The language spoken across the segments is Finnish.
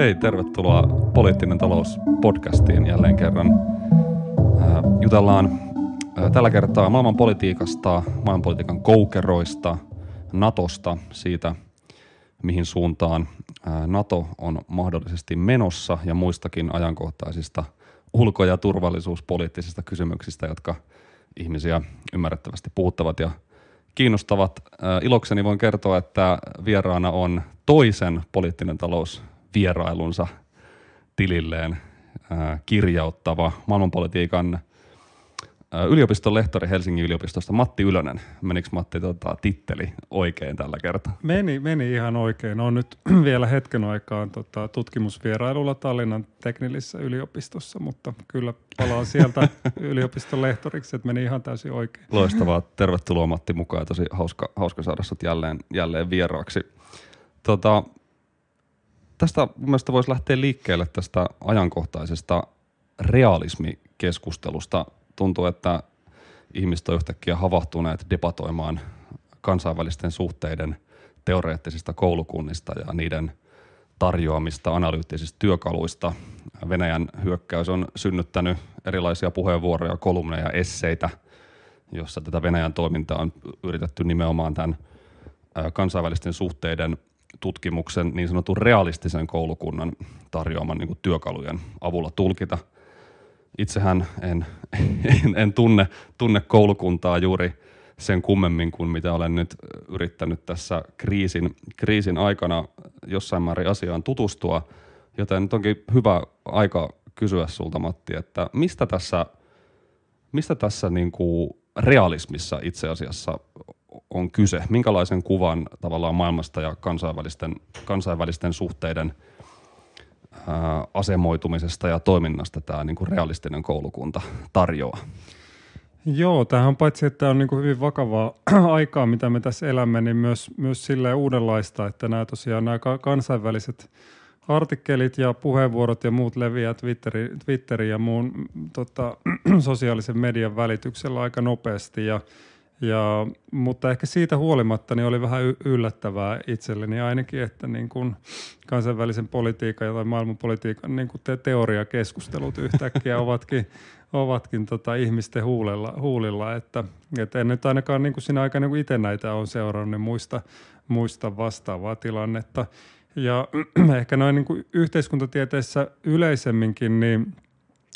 Hei, tervetuloa Poliittinen talous podcastiin jälleen kerran. Jutellaan tällä kertaa maailmanpolitiikasta, maailmanpolitiikan koukeroista, Natosta, siitä mihin suuntaan NATO on mahdollisesti menossa ja muistakin ajankohtaisista ulko- ja turvallisuuspoliittisista kysymyksistä, jotka ihmisiä ymmärrettävästi puhuttavat ja kiinnostavat. Ilokseni voin kertoa, että vieraana on toisen poliittinen talous vierailunsa tililleen kirjauttava maailmanpolitiikan yliopiston lehtori Helsingin yliopistosta Matti Ylönen. Menikö Matti tota, titteli oikein tällä kertaa? Meni, meni ihan oikein. On nyt vielä hetken aikaa tota, tutkimusvierailulla Tallinnan teknillisessä yliopistossa, mutta kyllä palaan sieltä yliopiston lehtoriksi, että meni ihan täysin oikein. Loistavaa. Tervetuloa Matti mukaan. Tosi hauska, hauska saada sut jälleen, jälleen vieraaksi. Tota, tästä mun mielestä voisi lähteä liikkeelle tästä ajankohtaisesta realismikeskustelusta. Tuntuu, että ihmiset on yhtäkkiä havahtuneet debatoimaan kansainvälisten suhteiden teoreettisista koulukunnista ja niiden tarjoamista analyyttisistä työkaluista. Venäjän hyökkäys on synnyttänyt erilaisia puheenvuoroja, kolumneja, esseitä, jossa tätä Venäjän toimintaa on yritetty nimenomaan tämän kansainvälisten suhteiden – tutkimuksen niin sanotun realistisen koulukunnan tarjoaman niin kuin työkalujen avulla tulkita. Itsehän en, en, en tunne, tunne koulukuntaa juuri sen kummemmin kuin mitä olen nyt yrittänyt tässä kriisin, kriisin aikana jossain määrin asiaan tutustua, joten nyt onkin hyvä aika kysyä sulta Matti, että mistä tässä, mistä tässä niin kuin realismissa itse asiassa on kyse? Minkälaisen kuvan tavallaan maailmasta ja kansainvälisten, kansainvälisten suhteiden ää, asemoitumisesta ja toiminnasta tämä niin kuin realistinen koulukunta tarjoaa? Joo, tämähän on paitsi, että on niin kuin hyvin vakavaa aikaa, mitä me tässä elämme, niin myös, myös silleen uudenlaista, että nämä tosiaan nämä kansainväliset artikkelit ja puheenvuorot ja muut leviää Twitteri, Twitteri ja muun tota, sosiaalisen median välityksellä aika nopeasti ja ja, mutta ehkä siitä huolimatta niin oli vähän yllättävää itselleni ainakin, että niin kuin kansainvälisen politiikan tai maailmanpolitiikan niin kuin te- teoriakeskustelut yhtäkkiä ovatkin, ovatkin tota ihmisten huulilla, huulilla, että, että en nyt ainakaan niin kuin siinä aikana niin itse näitä on seurannut, niin muista, muista vastaavaa tilannetta. Ja ehkä noin niin kuin yhteiskuntatieteessä yleisemminkin, niin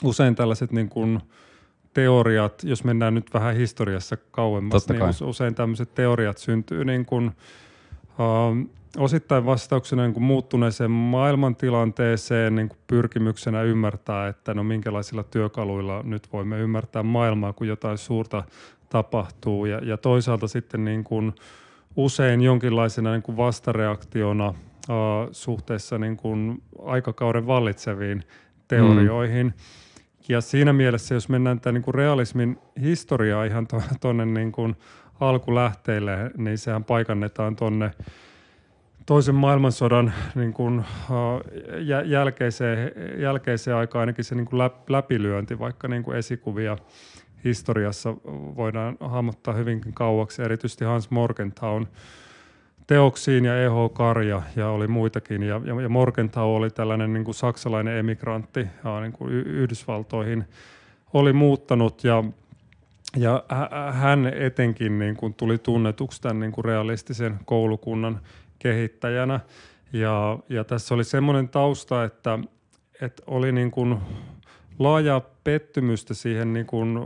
usein tällaiset niin kuin – teoriat, jos mennään nyt vähän historiassa kauemmas, niin usein tämmöiset teoriat syntyy niin kuin, uh, osittain vastauksena niin kuin muuttuneeseen maailmantilanteeseen niin kuin pyrkimyksenä ymmärtää, että no minkälaisilla työkaluilla nyt voimme ymmärtää maailmaa, kun jotain suurta tapahtuu ja, ja toisaalta sitten niin kuin usein jonkinlaisena niin kuin vastareaktiona uh, suhteessa niin kuin aikakauden vallitseviin teorioihin. Mm. Ja siinä mielessä, jos mennään tämän niin kuin realismin historiaa ihan tuonne niin alkulähteille, niin sehän paikannetaan tuonne toisen maailmansodan niin kuin, jälkeiseen, jälkeiseen aikaan ainakin se niin kuin läpilyönti, vaikka niin kuin esikuvia historiassa voidaan hahmottaa hyvinkin kauaksi, erityisesti Hans Morgenthau teoksiin ja E.H. Karja ja oli muitakin. Ja, ja, ja Morgenthau oli tällainen niin kuin saksalainen emigrantti ja niin kuin Yhdysvaltoihin oli muuttanut ja, ja hän etenkin niin kuin tuli tunnetuksi tämän niin kuin realistisen koulukunnan kehittäjänä. Ja, ja tässä oli semmoinen tausta, että, että oli niin kuin laajaa pettymystä siihen niin kuin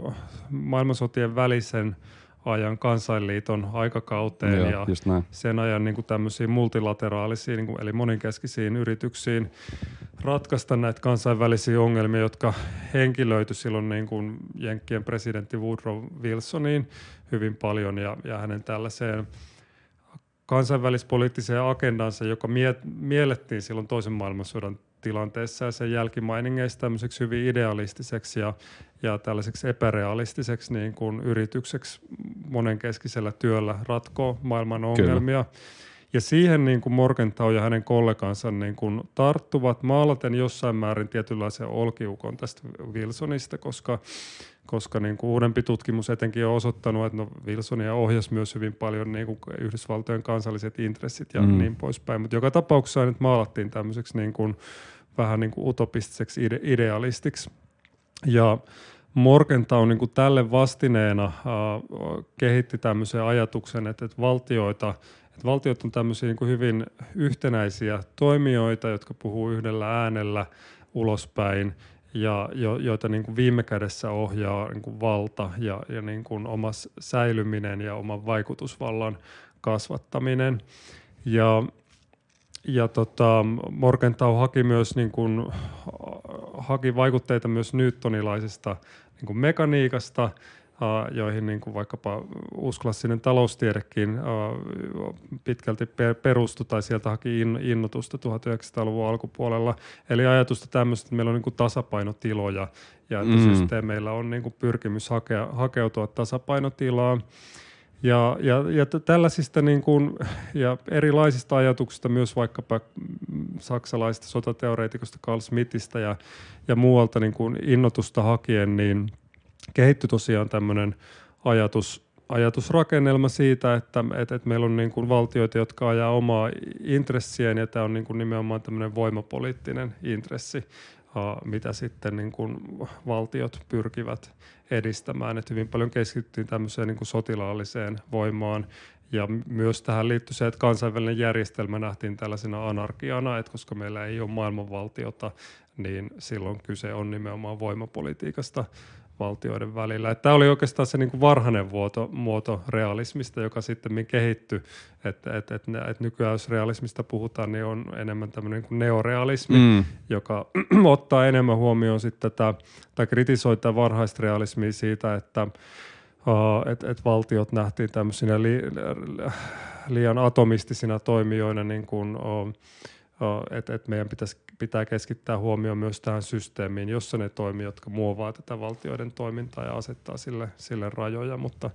maailmansotien välisen – ajan kansainliiton aikakauteen Joo, ja sen ajan niin kuin tämmöisiin multilateraalisiin niin kuin, eli moninkeskisiin yrityksiin ratkaista näitä kansainvälisiä ongelmia, jotka henkilöity silloin niin kuin Jenkkien presidentti Woodrow Wilsoniin hyvin paljon ja, ja hänen tällaiseen kansainvälispoliittiseen agendansa, joka mie- miellettiin silloin toisen maailmansodan tilanteessa ja sen jälkimainingeista tämmöiseksi hyvin idealistiseksi ja, ja tällaiseksi epärealistiseksi niin kuin yritykseksi monenkeskisellä työllä ratkoa maailman ongelmia. Kyllä. Ja siihen niin kuin Morgenthau ja hänen kollegansa niin kuin tarttuvat maalaten jossain määrin tietynlaisen olkiukon tästä Wilsonista, koska koska niin kuin uudempi tutkimus etenkin on osoittanut, että no Wilsonia ohjasi myös hyvin paljon niin kuin Yhdysvaltojen kansalliset intressit ja mm. niin poispäin. Mutta joka tapauksessa nyt maalattiin tämmöiseksi niin kuin, vähän niin kuin utopistiseksi ide- idealistiksi. Ja Morgenthau niin kuin tälle vastineena äh, kehitti tämmöisen ajatuksen, että, että valtioita että valtiot on tämmöisiä niin hyvin yhtenäisiä toimijoita, jotka puhuu yhdellä äänellä ulospäin ja jo, joita niin kuin viime kädessä ohjaa niin kuin valta ja, ja niin kuin oma säilyminen ja oman vaikutusvallan kasvattaminen. Ja, ja tota, Morgenthau haki myös niin kuin, haki vaikutteita myös newtonilaisesta niin kuin mekaniikasta – joihin niin kuin vaikkapa uusklassinen taloustiedekin pitkälti perustui tai sieltä haki innotusta 1900-luvun alkupuolella. Eli ajatusta tämmöistä, että meillä on niin kuin tasapainotiloja ja että mm. systeemeillä on niin kuin pyrkimys hakea, hakeutua tasapainotilaan. Ja, ja, ja tällaisista niin kuin, ja erilaisista ajatuksista myös vaikkapa saksalaisista sotateoreetikosta Carl Smithistä ja, ja muualta niin kuin innotusta hakien, niin – kehittyi tosiaan tämmöinen ajatus, ajatusrakennelma siitä, että, että, että meillä on niin kuin valtioita, jotka ajaa omaa intressiään ja tämä on niin kuin nimenomaan tämmöinen voimapoliittinen intressi, mitä sitten niin kuin valtiot pyrkivät edistämään. Että hyvin paljon keskityttiin tämmöiseen niin kuin sotilaalliseen voimaan. Ja myös tähän liittyy se, että kansainvälinen järjestelmä nähtiin tällaisena anarkiana, että koska meillä ei ole maailmanvaltiota, niin silloin kyse on nimenomaan voimapolitiikasta valtioiden välillä. Tämä oli oikeastaan se niin kuin varhainen vuoto, muoto realismista, joka sitten kehittyi. Että et, et, et nykyään jos realismista puhutaan, niin on enemmän tämmöinen niin kuin neorealismi, mm. joka ottaa enemmän huomioon sitten tätä, tai kritisoi tätä varhaista realismia siitä, että uh, et, et valtiot nähtiin tämmöisinä li, liian atomistisina toimijoina, niin kuin, uh, että et meidän pitäisi, pitää keskittää huomioon myös tähän systeemiin, jossa ne toimii, jotka muovaa tätä valtioiden toimintaa ja asettaa sille, sille rajoja, mutta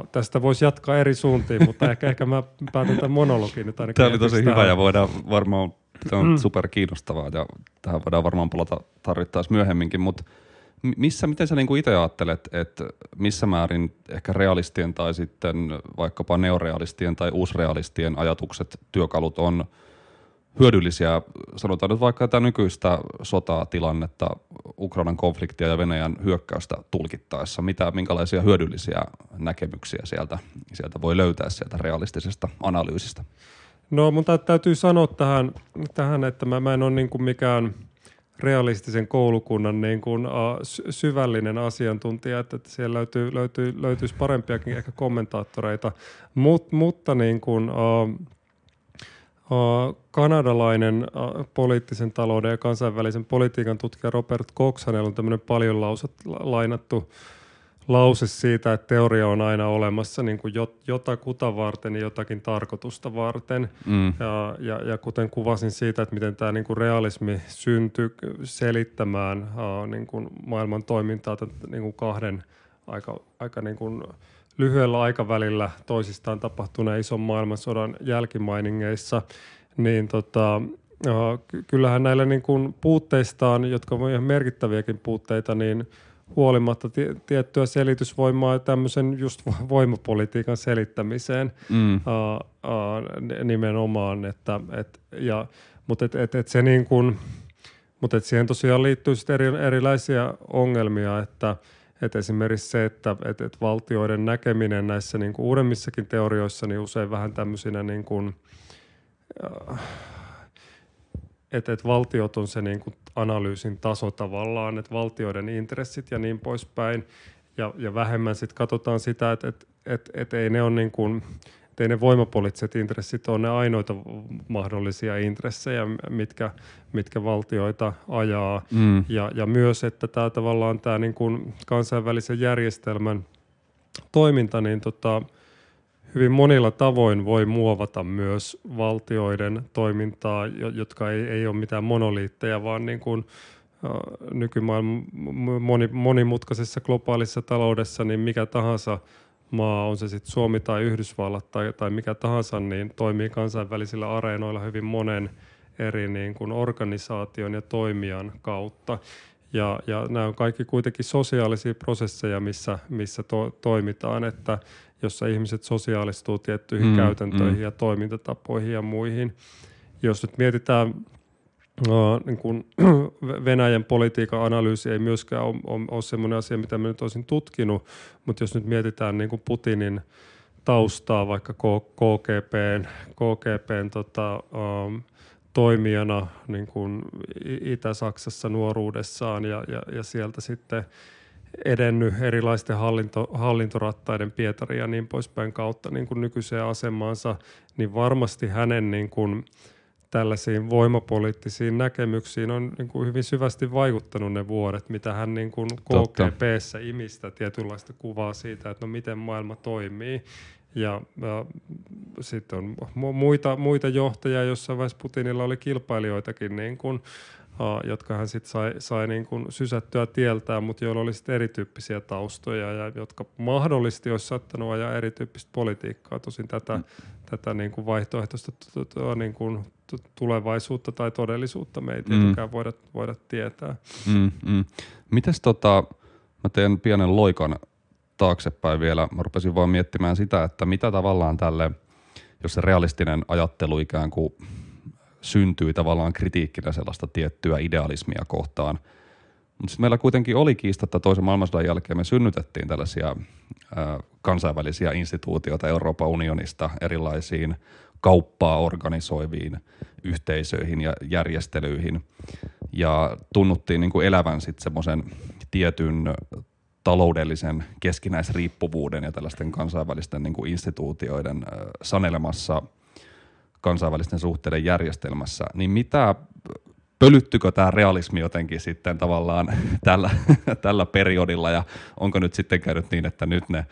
Uh, tästä voisi jatkaa eri suuntiin, mutta ehkä, ehkä mä päätän tämän monologin nyt ainakin. Tämä oli tosi hyvä ja voidaan varmaan, tämä on mm. super kiinnostavaa ja tähän voidaan varmaan palata tarvittaessa myöhemminkin, mutta missä, miten sä niin itse ajattelet, että missä määrin ehkä realistien tai sitten vaikkapa neorealistien tai uusrealistien ajatukset, työkalut on – hyödyllisiä, sanotaan nyt vaikka tätä nykyistä sotatilannetta, Ukrainan konfliktia ja Venäjän hyökkäystä tulkittaessa, mitä, minkälaisia hyödyllisiä näkemyksiä sieltä, sieltä voi löytää sieltä realistisesta analyysistä? No mun täytyy sanoa tähän, tähän että mä, mä en ole niin kuin mikään realistisen koulukunnan niin kuin, uh, syvällinen asiantuntija, että, että siellä löytyy, löytyy, löytyisi parempiakin ehkä kommentaattoreita, Mut, mutta niin kuin, uh, kanadalainen poliittisen talouden ja kansainvälisen politiikan tutkija Robert Cox, hänellä on tämmöinen paljon lausat, lainattu lause siitä, että teoria on aina olemassa niin kuin jotakuta varten ja jotakin tarkoitusta varten. Mm. Ja, ja, ja kuten kuvasin siitä, että miten tämä niin kuin realismi syntyi selittämään uh, niin kuin maailman toimintaa niin kuin kahden aika, aika niin kuin lyhyellä aikavälillä toisistaan tapahtuneen ison maailmansodan jälkimainingeissa, niin tota, kyllähän näillä niin kuin puutteistaan, jotka ovat ihan merkittäviäkin puutteita, niin huolimatta tiettyä selitysvoimaa tämmöisen just voimapolitiikan selittämiseen mm. uh, uh, nimenomaan. Että, et, ja, mutta et, et, et se niin kuin, mutta et siihen tosiaan liittyy eri, erilaisia ongelmia, että – et esimerkiksi se, että et, et valtioiden näkeminen näissä niin kuin uudemmissakin teorioissa niin usein vähän tämmöisinä, niin kuin, äh, että et valtiot on se niin kuin analyysin taso tavallaan, että valtioiden intressit ja niin poispäin, ja, ja vähemmän sitten katsotaan sitä, että et, et, et ei ne ole niin kuin, ei ne voimapoliittiset intressit ole ne ainoita mahdollisia intressejä, mitkä, mitkä valtioita ajaa. Mm. Ja, ja myös, että tämä tavallaan tämä niin kuin kansainvälisen järjestelmän toiminta, niin tota, hyvin monilla tavoin voi muovata myös valtioiden toimintaa, jotka ei, ei ole mitään monoliitteja, vaan niin kuin, nykymaailman moni, monimutkaisessa globaalissa taloudessa, niin mikä tahansa – maa, on se sitten Suomi tai Yhdysvallat tai, tai mikä tahansa, niin toimii kansainvälisillä areenoilla hyvin monen eri niin kuin organisaation ja toimijan kautta. Ja, ja nämä on kaikki kuitenkin sosiaalisia prosesseja, missä, missä to, toimitaan, että jossa ihmiset sosiaalistuu tiettyihin mm, käytäntöihin mm. ja toimintatapoihin ja muihin. Jos nyt mietitään niin kuin Venäjän politiikan analyysi ei myöskään ole, ole, ole sellainen asia, mitä mä nyt olisin tutkinut, mutta jos nyt mietitään niin kuin Putinin taustaa vaikka KGPn, KGPn tota, um, toimijana niin kuin Itä-Saksassa nuoruudessaan ja, ja, ja sieltä sitten edennyt erilaisten hallinto, hallintorattaiden Pietarin ja niin poispäin kautta niin kuin nykyiseen asemaansa, niin varmasti hänen niin kuin, tällaisiin voimapoliittisiin näkemyksiin on niin kuin hyvin syvästi vaikuttanut ne vuodet, mitä hän niin kuin KGPssä imistä tietynlaista kuvaa siitä, että no miten maailma toimii. Ja, ja sitten on muita, muita johtajia, joissa vaiheessa Putinilla oli kilpailijoitakin, niin kuin, uh, jotka hän sitten sai, sai niin kuin sysättyä tieltään, mutta joilla oli sitten erityyppisiä taustoja ja jotka mahdollisesti olisi saattanut ajaa erityyppistä politiikkaa. Tosin tätä, mm. tätä niin kuin vaihtoehtoista niin kuin tulevaisuutta tai todellisuutta me ei mm. tietenkään mm. voida, voida tietää. Mm, mm. Mites tota, mä teen pienen loikan taaksepäin vielä. Mä rupesin vaan miettimään sitä, että mitä tavallaan tälle, jos se realistinen ajattelu ikään kuin syntyy tavallaan kritiikkinä sellaista tiettyä idealismia kohtaan. Mutta sitten meillä kuitenkin oli kiistatta toisen maailmansodan jälkeen, me synnytettiin tällaisia ää, kansainvälisiä instituutioita Euroopan unionista erilaisiin kauppaa organisoiviin yhteisöihin ja järjestelyihin. Ja tunnuttiin niin kuin elävän sitten semmoisen tietyn taloudellisen keskinäisriippuvuuden ja tällaisten kansainvälisten niin kuin instituutioiden sanelemassa kansainvälisten suhteiden järjestelmässä, niin mitä pölyttykö tämä realismi jotenkin sitten tavallaan tällä, tällä periodilla ja onko nyt sitten käynyt niin, että nyt ne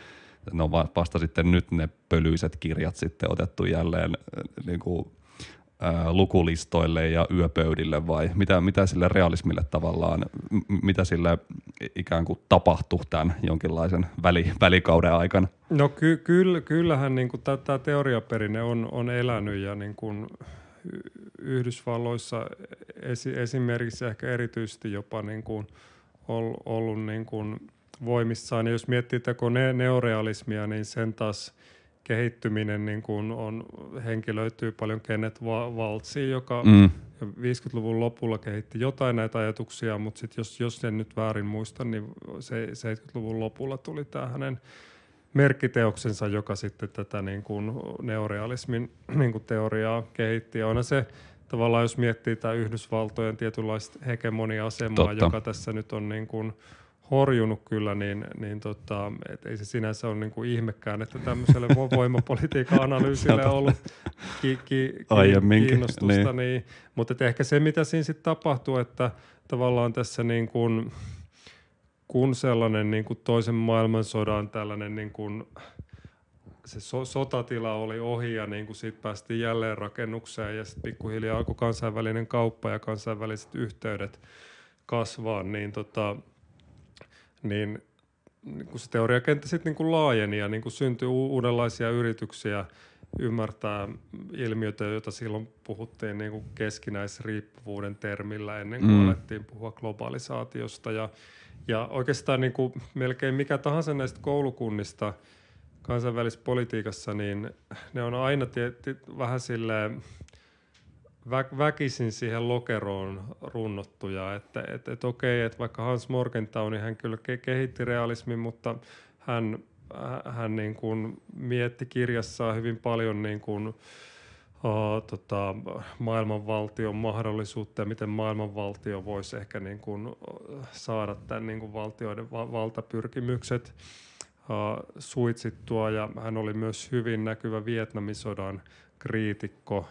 no vasta sitten nyt ne pölyiset kirjat sitten otettu jälleen niin kuin lukulistoille ja yöpöydille vai mitä, mitä sille realismille tavallaan, mitä sille ikään kuin tapahtui tämän jonkinlaisen väli, välikauden aikana? No ky, kyllä, kyllähän niin tämä teoriaperinne on, on elänyt ja niin kuin Yhdysvalloissa esi, esimerkiksi ehkä erityisesti jopa niin kuin ollut niin kuin voimissaan. Ja jos miettii tätä ne, neorealismia, niin sen taas – kehittyminen niin kuin on, henkilöityy paljon Kenneth Waltziin, joka mm. 50-luvun lopulla kehitti jotain näitä ajatuksia, mutta sit jos, jos en nyt väärin muista, niin se, 70-luvun lopulla tuli tämä hänen merkkiteoksensa, joka sitten tätä niin kuin neorealismin niin kuin teoriaa kehitti. Ja onhan se tavallaan, jos miettii tämä Yhdysvaltojen tietynlaista hegemonia-asemaa, Totta. joka tässä nyt on niin kuin – horjunut kyllä, niin, niin tota, et ei se sinänsä ole niinku ihmekään, että tämmöiselle voimapolitiikan analyysille on ollut ki, ki, ki, kiinnostusta. Niin. Niin. Mutta ehkä se, mitä siinä sitten tapahtuu, että tavallaan tässä niin kuin, kun sellainen niin kuin toisen maailmansodan tällainen niin kuin, se so, sotatila oli ohi ja niin kuin siitä päästiin jälleen rakennukseen ja sitten pikkuhiljaa alkoi kansainvälinen kauppa ja kansainväliset yhteydet kasvaa, niin tota, niin, niin kun se teoriakenttä sitten niin laajeni ja niin kuin syntyi uudenlaisia yrityksiä ymmärtää ilmiötä, joita silloin puhuttiin niin kuin keskinäisriippuvuuden termillä ennen kuin mm. alettiin puhua globalisaatiosta. Ja, ja oikeastaan niin kuin melkein mikä tahansa näistä koulukunnista kansainvälisessä politiikassa, niin ne on aina tietty, vähän silleen vä- väkisin siihen lokeroon runnottuja, että et, et okei, että vaikka Hans Morgenthau, niin hän kyllä ke- kehitti realismin, mutta hän, hän niin kuin mietti kirjassaan hyvin paljon niin kuin, uh, tota, maailmanvaltion mahdollisuutta ja miten maailmanvaltio voisi ehkä niin kuin, saada tämän niin kuin valtioiden va- valtapyrkimykset uh, suitsittua. Ja hän oli myös hyvin näkyvä Vietnamin sodan kriitikko,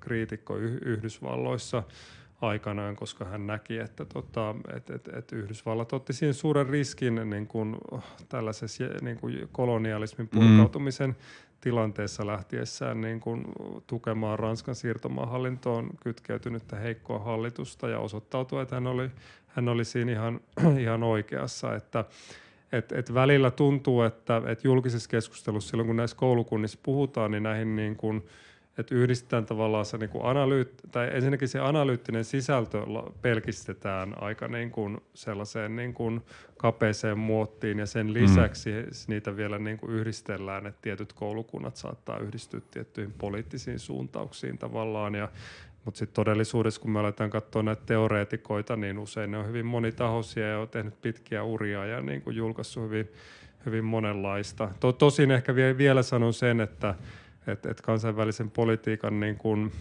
kriitikko Yhdysvalloissa aikanaan, koska hän näki, että tota, et, et, et Yhdysvallat otti siihen suuren riskin niin kuin tällaisessa niin kuin kolonialismin mm. purkautumisen mm. tilanteessa lähtiessään niin kuin tukemaan Ranskan siirtomaahallintoon kytkeytynyttä heikkoa hallitusta ja osoittautui, että hän oli, hän oli siinä ihan, ihan oikeassa, että et, et välillä tuntuu, että et julkisessa keskustelussa silloin kun näissä koulukunnissa puhutaan, niin näihin niin kuin, että yhdistetään tavallaan se niin kuin analyyt, tai ensinnäkin se analyyttinen sisältö pelkistetään aika niin kuin sellaiseen niin kuin kapeeseen muottiin ja sen mm. lisäksi mm. niitä vielä niin kuin yhdistellään, että tietyt koulukunnat saattaa yhdistyä tiettyihin poliittisiin suuntauksiin tavallaan ja mutta sitten todellisuudessa, kun me aletaan katsoa näitä teoreetikoita, niin usein ne on hyvin monitahoisia ja on tehnyt pitkiä uria ja niin kuin julkaissut hyvin, hyvin monenlaista. To, tosin ehkä vielä sanon sen, että et, et kansainvälisen politiikan niin kuin,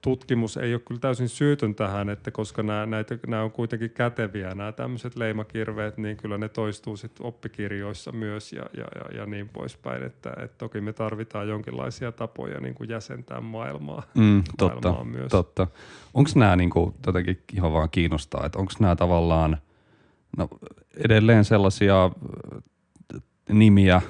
tutkimus ei ole kyllä täysin syytön tähän, että koska nämä, näitä, nämä on kuitenkin käteviä, nämä tämmöiset leimakirveet, niin kyllä ne toistuu sitten oppikirjoissa myös ja, ja, ja, ja niin poispäin. Että, että toki me tarvitaan jonkinlaisia tapoja niin kuin jäsentää maailmaa, mm, totta, maailmaa myös. Totta. Onko nämä niin kuin, jotenkin ihan vaan kiinnostaa, että onko nämä tavallaan no, edelleen sellaisia nimiä,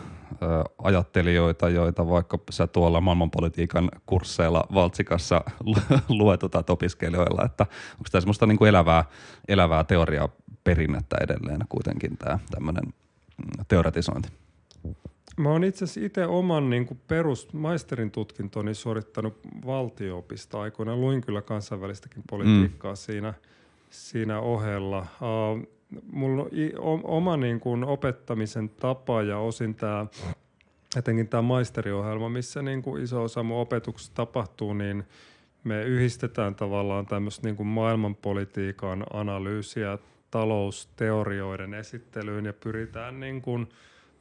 ajattelijoita, joita vaikka sä tuolla maailmanpolitiikan kursseilla Valtsikassa luetutat opiskelijoilla, että onko tämä semmoista niin kuin elävää, elävää teoriaperinnettä edelleen kuitenkin tämä tämmöinen mm, teoretisointi? Mä oon itse asiassa itse oman niin kuin perus maisterin tutkintoni suorittanut valtioopista aikoina. Luin kyllä kansainvälistäkin politiikkaa mm. siinä, siinä ohella. Uh, mulla on oma niin kuin opettamisen tapa ja osin tämä etenkin tämä maisteriohjelma, missä niin kuin iso osa mun opetuksesta tapahtuu, niin me yhdistetään tavallaan tämmöistä niin kuin maailmanpolitiikan analyysiä talousteorioiden esittelyyn ja pyritään niin kuin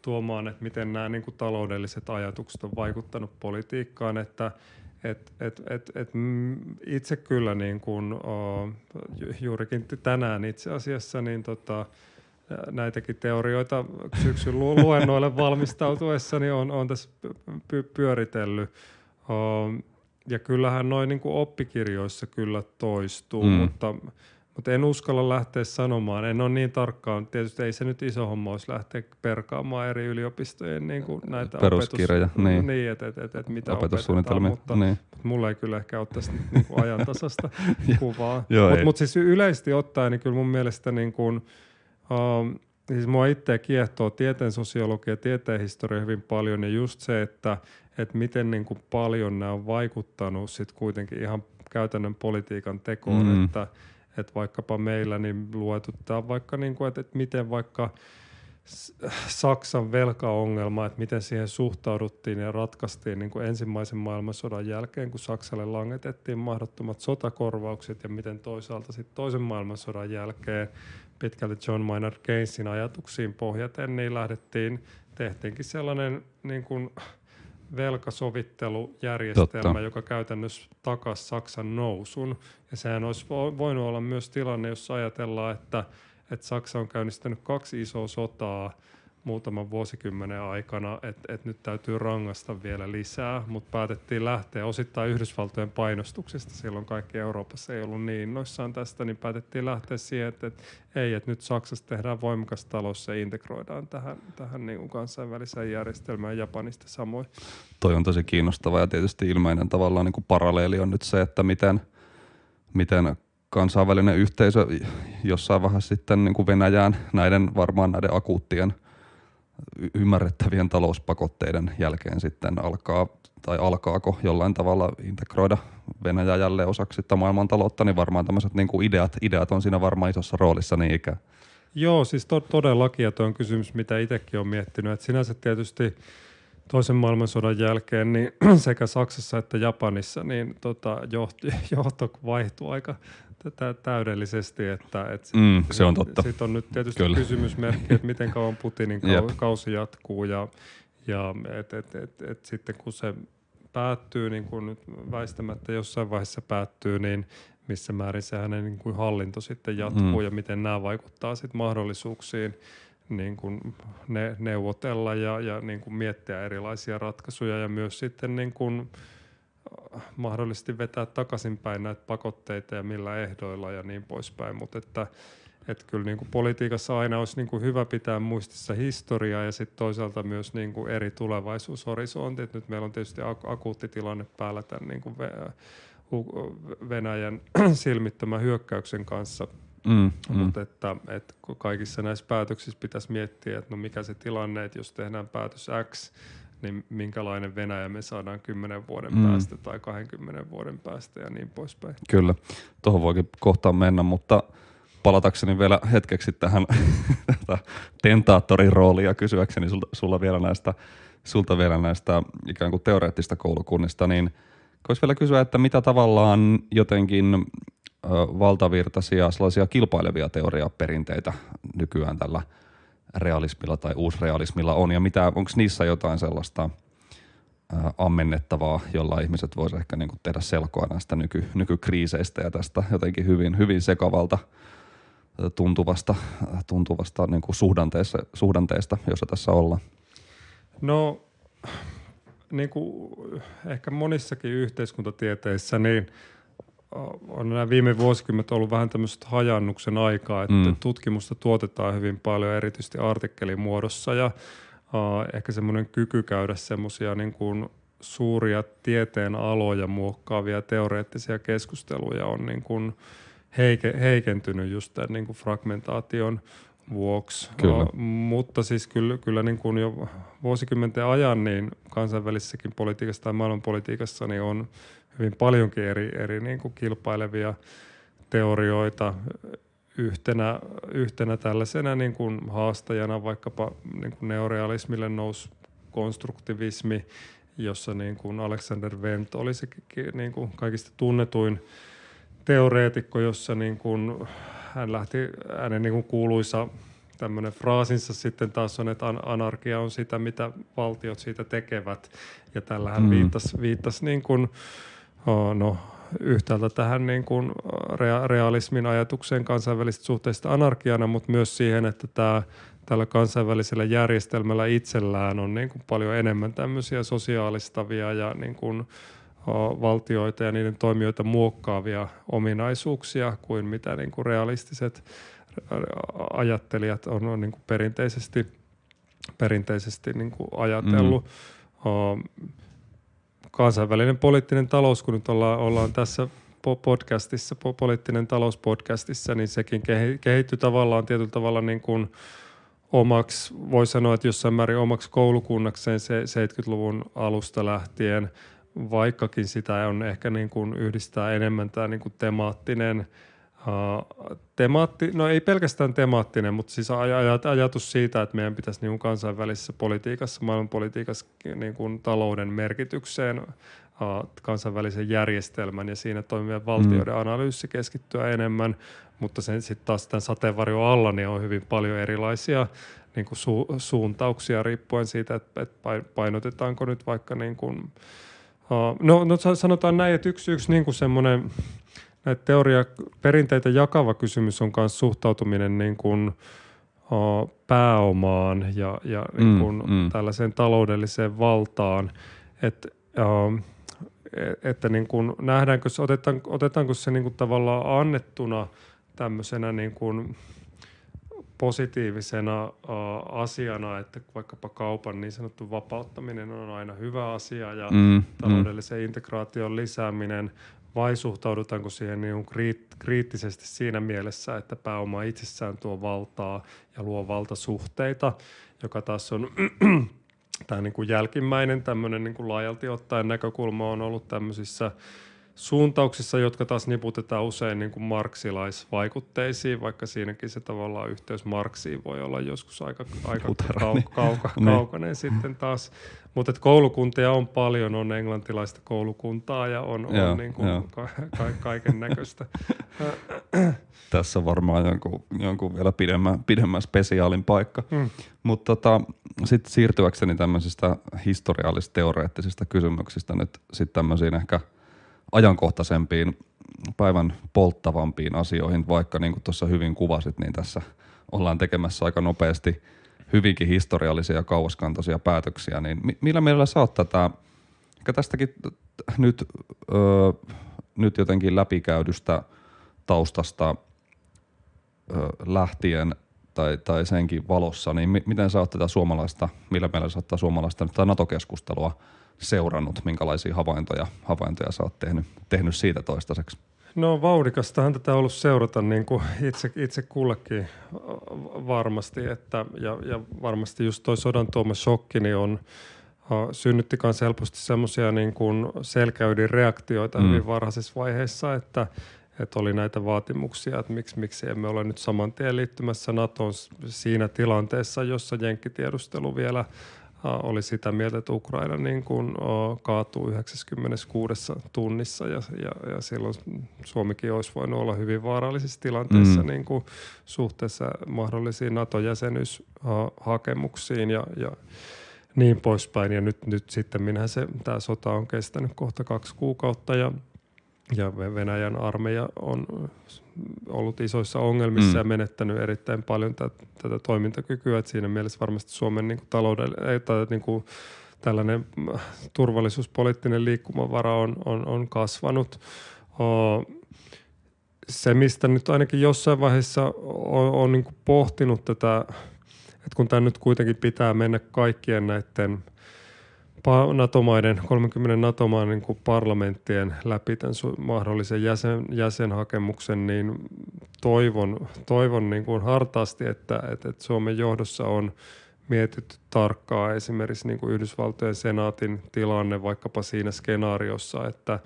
tuomaan, että miten nämä niin kuin taloudelliset ajatukset on vaikuttanut politiikkaan, että et, et, et, et itse kyllä niin kuin, uh, juurikin tänään itse asiassa niin tota, näitäkin teorioita syksyn luennoille valmistautuessani on, on tässä py- pyöritellyt. Ja kyllähän noin niin oppikirjoissa kyllä toistuu, mm. mutta mutta en uskalla lähteä sanomaan. En ole niin tarkkaan. Tietysti ei se nyt iso homma olisi lähteä perkaamaan eri yliopistojen niin kuin näitä Peruskirjoja, opetus, niin. niin että et, et, et, mitä opetussuunnitelmia. Mutta, niin. mutta mulla ei kyllä ehkä ole tästä niin kuin ajantasasta kuvaa. Mutta mut siis yleisesti ottaen, niin kyllä mun mielestä niin kuin, um, siis mua itseä kiehtoo tieteen sosiologia, tieteen historia hyvin paljon ja just se, että, että miten niin kuin paljon nämä on vaikuttanut sit kuitenkin ihan käytännön politiikan tekoon, mm. että – että vaikkapa meillä niin luetuttaa vaikka, niin kuin, että, että miten vaikka Saksan velkaongelma, että miten siihen suhtauduttiin ja ratkaistiin niin kuin ensimmäisen maailmansodan jälkeen, kun Saksalle langetettiin mahdottomat sotakorvaukset ja miten toisaalta sitten toisen maailmansodan jälkeen pitkälti John Maynard Keynesin ajatuksiin pohjaten, niin lähdettiin, tehtiinkin sellainen niin kuin, velkasovittelujärjestelmä, Totta. joka käytännössä takas Saksan nousun. Ja sehän olisi voinut olla myös tilanne, jos ajatellaan, että, että Saksa on käynnistänyt kaksi isoa sotaa – muutaman vuosikymmenen aikana, että et nyt täytyy rangasta vielä lisää, mutta päätettiin lähteä osittain Yhdysvaltojen painostuksesta, silloin kaikki Euroopassa ei ollut niin innoissaan tästä, niin päätettiin lähteä siihen, että, että ei, että nyt Saksassa tehdään voimakas talous ja integroidaan tähän, tähän niin kuin kansainväliseen järjestelmään Japanista samoin. Toi on tosi kiinnostava ja tietysti ilmeinen tavallaan niin kuin paralleeli on nyt se, että miten, miten kansainvälinen yhteisö jossain vaiheessa sitten niin kuin Venäjään näiden varmaan näiden akuuttien – ymmärrettävien talouspakotteiden jälkeen sitten alkaa, tai alkaako jollain tavalla integroida Venäjä jälleen osaksi sitä maailmantaloutta, niin varmaan tämmöiset niin kuin ideat, ideat on siinä varmaan isossa roolissa niin ikään. Joo, siis to- todellakin, ja tuo on kysymys, mitä itsekin olen miettinyt. että sinänsä tietysti toisen maailmansodan jälkeen niin sekä Saksassa että Japanissa niin tota, johto, johto vaihtui aika täydellisesti. Että, et mm, se on totta. Sitten on nyt tietysti Kyllä. kysymysmerkki, että miten kauan Putinin kausi jatkuu ja, ja et, et, et, et sitten kun se päättyy, niin kuin nyt väistämättä jossain vaiheessa päättyy, niin missä määrin se hänen niin kuin hallinto sitten jatkuu mm. ja miten nämä vaikuttaa sitten mahdollisuuksiin niin kuin ne, neuvotella ja, ja niin kuin miettiä erilaisia ratkaisuja ja myös sitten niin kuin, mahdollisesti vetää takaisinpäin näitä pakotteita ja millä ehdoilla ja niin poispäin, mutta että että kyllä niin kuin politiikassa aina olisi niin kuin hyvä pitää muistissa historiaa ja sitten toisaalta myös niin kuin eri tulevaisuushorisontit. Nyt meillä on tietysti akuutti tilanne päällä tämän niin kuin Venäjän silmittömän hyökkäyksen kanssa Mm, mm. Mutta että, että kaikissa näissä päätöksissä pitäisi miettiä, että no mikä se tilanne, että jos tehdään päätös X, niin minkälainen Venäjä me saadaan 10 vuoden mm. päästä tai 20 vuoden päästä ja niin poispäin. Kyllä, tuohon voikin kohtaan mennä, mutta palatakseni vielä hetkeksi tähän tentaattorin rooliin ja kysyäkseni sulta, sulla vielä näistä, sulta vielä näistä ikään kuin teoreettista koulukunnista, niin voisi vielä kysyä, että mitä tavallaan jotenkin valtavirtaisia sellaisia kilpailevia teoriaperinteitä nykyään tällä realismilla tai uusrealismilla on ja mitä, onko niissä jotain sellaista ää, ammennettavaa, jolla ihmiset voisivat ehkä niin tehdä selkoa näistä nyky, nykykriiseistä ja tästä jotenkin hyvin, hyvin sekavalta tuntuvasta, tuntuvasta niin kuin suhdanteesta, jossa tässä ollaan? No niin kuin ehkä monissakin yhteiskuntatieteissä, niin on nämä viime vuosikymmenet ollut vähän tämmöistä hajannuksen aikaa, että mm. tutkimusta tuotetaan hyvin paljon erityisesti artikkelimuodossa ja uh, ehkä semmoinen kyky käydä semmoisia niin kuin suuria tieteen aloja muokkaavia teoreettisia keskusteluja on niin kuin heike, heikentynyt just tämän niin kuin fragmentaation vuoksi. Kyllä. Uh, mutta siis kyllä, kyllä niin kuin jo vuosikymmenten ajan niin kansainvälisessäkin politiikassa tai maailmanpolitiikassa niin on hyvin paljonkin eri, eri niin kuin kilpailevia teorioita. Yhtenä, yhtenä tällaisena niin kuin haastajana vaikkapa niin kuin neorealismille nousi konstruktivismi, jossa niin kuin Alexander Wendt oli se niin kuin kaikista tunnetuin teoreetikko, jossa niin kuin hän lähti, hänen niin kuin kuuluisa tämmöinen fraasinsa sitten taas on, että anarkia on sitä, mitä valtiot siitä tekevät. Ja tällä hän mm. viittasi, viittasi niin kuin, no, yhtäältä tähän niin kuin realismin ajatukseen kansainvälisistä suhteista anarkiana, mutta myös siihen, että tämä tällä kansainvälisellä järjestelmällä itsellään on niin kuin paljon enemmän tämmöisiä sosiaalistavia ja niin kuin valtioita ja niiden toimijoita muokkaavia ominaisuuksia kuin mitä niin kuin realistiset ajattelijat on, on niin kuin perinteisesti, perinteisesti niin kuin ajatellut. Mm. Kansainvälinen poliittinen talous, kun nyt ollaan, ollaan tässä podcastissa, poliittinen talouspodcastissa, niin sekin kehittyi tavallaan tietyllä tavalla niin kuin omaksi, voi sanoa, että jossain määrin omaksi koulukunnakseen se 70-luvun alusta lähtien, vaikkakin sitä on ehkä niin kuin yhdistää enemmän tämä niin kuin temaattinen – Uh, temaatti, no ei pelkästään temaattinen, mutta siis aj- ajatus siitä, että meidän pitäisi niin kansainvälisessä politiikassa, maailmanpolitiikassa niin kuin talouden merkitykseen, uh, kansainvälisen järjestelmän ja siinä toimivien valtioiden mm. analyysi keskittyä enemmän, mutta sen sitten taas tämän sateenvarjon alla niin on hyvin paljon erilaisia niin kuin su- suuntauksia riippuen siitä, että, että painotetaanko nyt vaikka niin kuin, uh, no, no sanotaan näin, että yksi, yksi niin kuin semmoinen näitä teoria perinteitä jakava kysymys on myös suhtautuminen niin kuin, o, pääomaan ja, ja niin mm, kuin mm. tällaiseen taloudelliseen valtaan. Et, o, e, että niin kuin nähdäänkö, otetaan, otetaanko se niin kuin tavallaan annettuna tämmöisenä niin kuin positiivisena uh, asiana, että vaikkapa kaupan niin sanottu vapauttaminen on aina hyvä asia ja mm, mm. taloudellisen mm. integraation lisääminen vai suhtaudutaanko siihen niin kriittisesti siinä mielessä, että pääoma itsessään tuo valtaa ja luo valtasuhteita, joka taas on tämä niin kuin jälkimmäinen tämmöinen niin kuin laajalti ottaen näkökulma on ollut tämmöisissä suuntauksissa, jotka taas niputetaan usein niin kuin marksilaisvaikutteisiin, vaikka siinäkin se tavallaan yhteys Marksiin voi olla joskus aika, aika kau, kauka, niin. kaukainen sitten taas. Mutta koulukuntia on paljon, on englantilaista koulukuntaa ja on, on joo, niin kuin ka, ka, kaiken näköistä. Tässä varmaan jonkun, jonkun vielä pidemmän, pidemmän spesiaalin paikka. Hmm. Mutta tota, sitten siirtyäkseni tämmöisistä historiallis-teoreettisista kysymyksistä nyt sitten tämmöisiin ehkä – ajankohtaisempiin, päivän polttavampiin asioihin, vaikka niin kuin tuossa hyvin kuvasit, niin tässä ollaan tekemässä aika nopeasti hyvinkin historiallisia ja kauaskantoisia päätöksiä, niin millä mielellä sä oot tätä, ehkä tästäkin nyt, öö, nyt jotenkin läpikäydystä taustasta öö, lähtien tai, tai senkin valossa, niin mi- miten sä oot tätä suomalaista, millä mielellä sä oot suomalaista tätä NATO-keskustelua seurannut, minkälaisia havaintoja, havaintoja sä oot tehnyt, tehnyt siitä toistaiseksi? No vauhdikastahan tätä on ollut seurata niin kuin itse, itse kullekin varmasti, että, ja, ja varmasti just toi sodan tuoma shokki niin on, synnytti myös helposti semmoisia niin kuin selkäydinreaktioita mm. hyvin varhaisessa vaiheessa, että, että oli näitä vaatimuksia, että miksi, miksi emme ole nyt saman tien liittymässä NATOon siinä tilanteessa, jossa jenkkitiedustelu vielä oli sitä mieltä, että Ukraina niin kuin kaatuu 96 tunnissa ja, ja, ja silloin Suomikin olisi voinut olla hyvin vaarallisissa tilanteissa mm. niin kuin suhteessa mahdollisiin NATO-jäsenyyshakemuksiin ja, ja niin poispäin. Ja nyt, nyt sitten minähän se, tämä sota on kestänyt kohta kaksi kuukautta ja, ja Venäjän armeija on ollut isoissa ongelmissa mm. ja menettänyt erittäin paljon tätä, tätä toimintakykyä. Et siinä mielessä varmasti Suomen niin kuin taloudelle, tai niin kuin tällainen äh, turvallisuuspoliittinen liikkumavara on, on, on kasvanut. Se, mistä nyt ainakin jossain vaiheessa on, on niin pohtinut tätä, että kun tämä nyt kuitenkin pitää mennä kaikkien näiden – NATO-maiden, 30 NATO-maan niin kuin parlamenttien läpi tämän mahdollisen jäsen, jäsenhakemuksen, niin toivon, toivon niin kuin hartaasti, että, että, että Suomen johdossa on mietitty tarkkaa esimerkiksi niin kuin Yhdysvaltojen senaatin tilanne vaikkapa siinä skenaariossa, että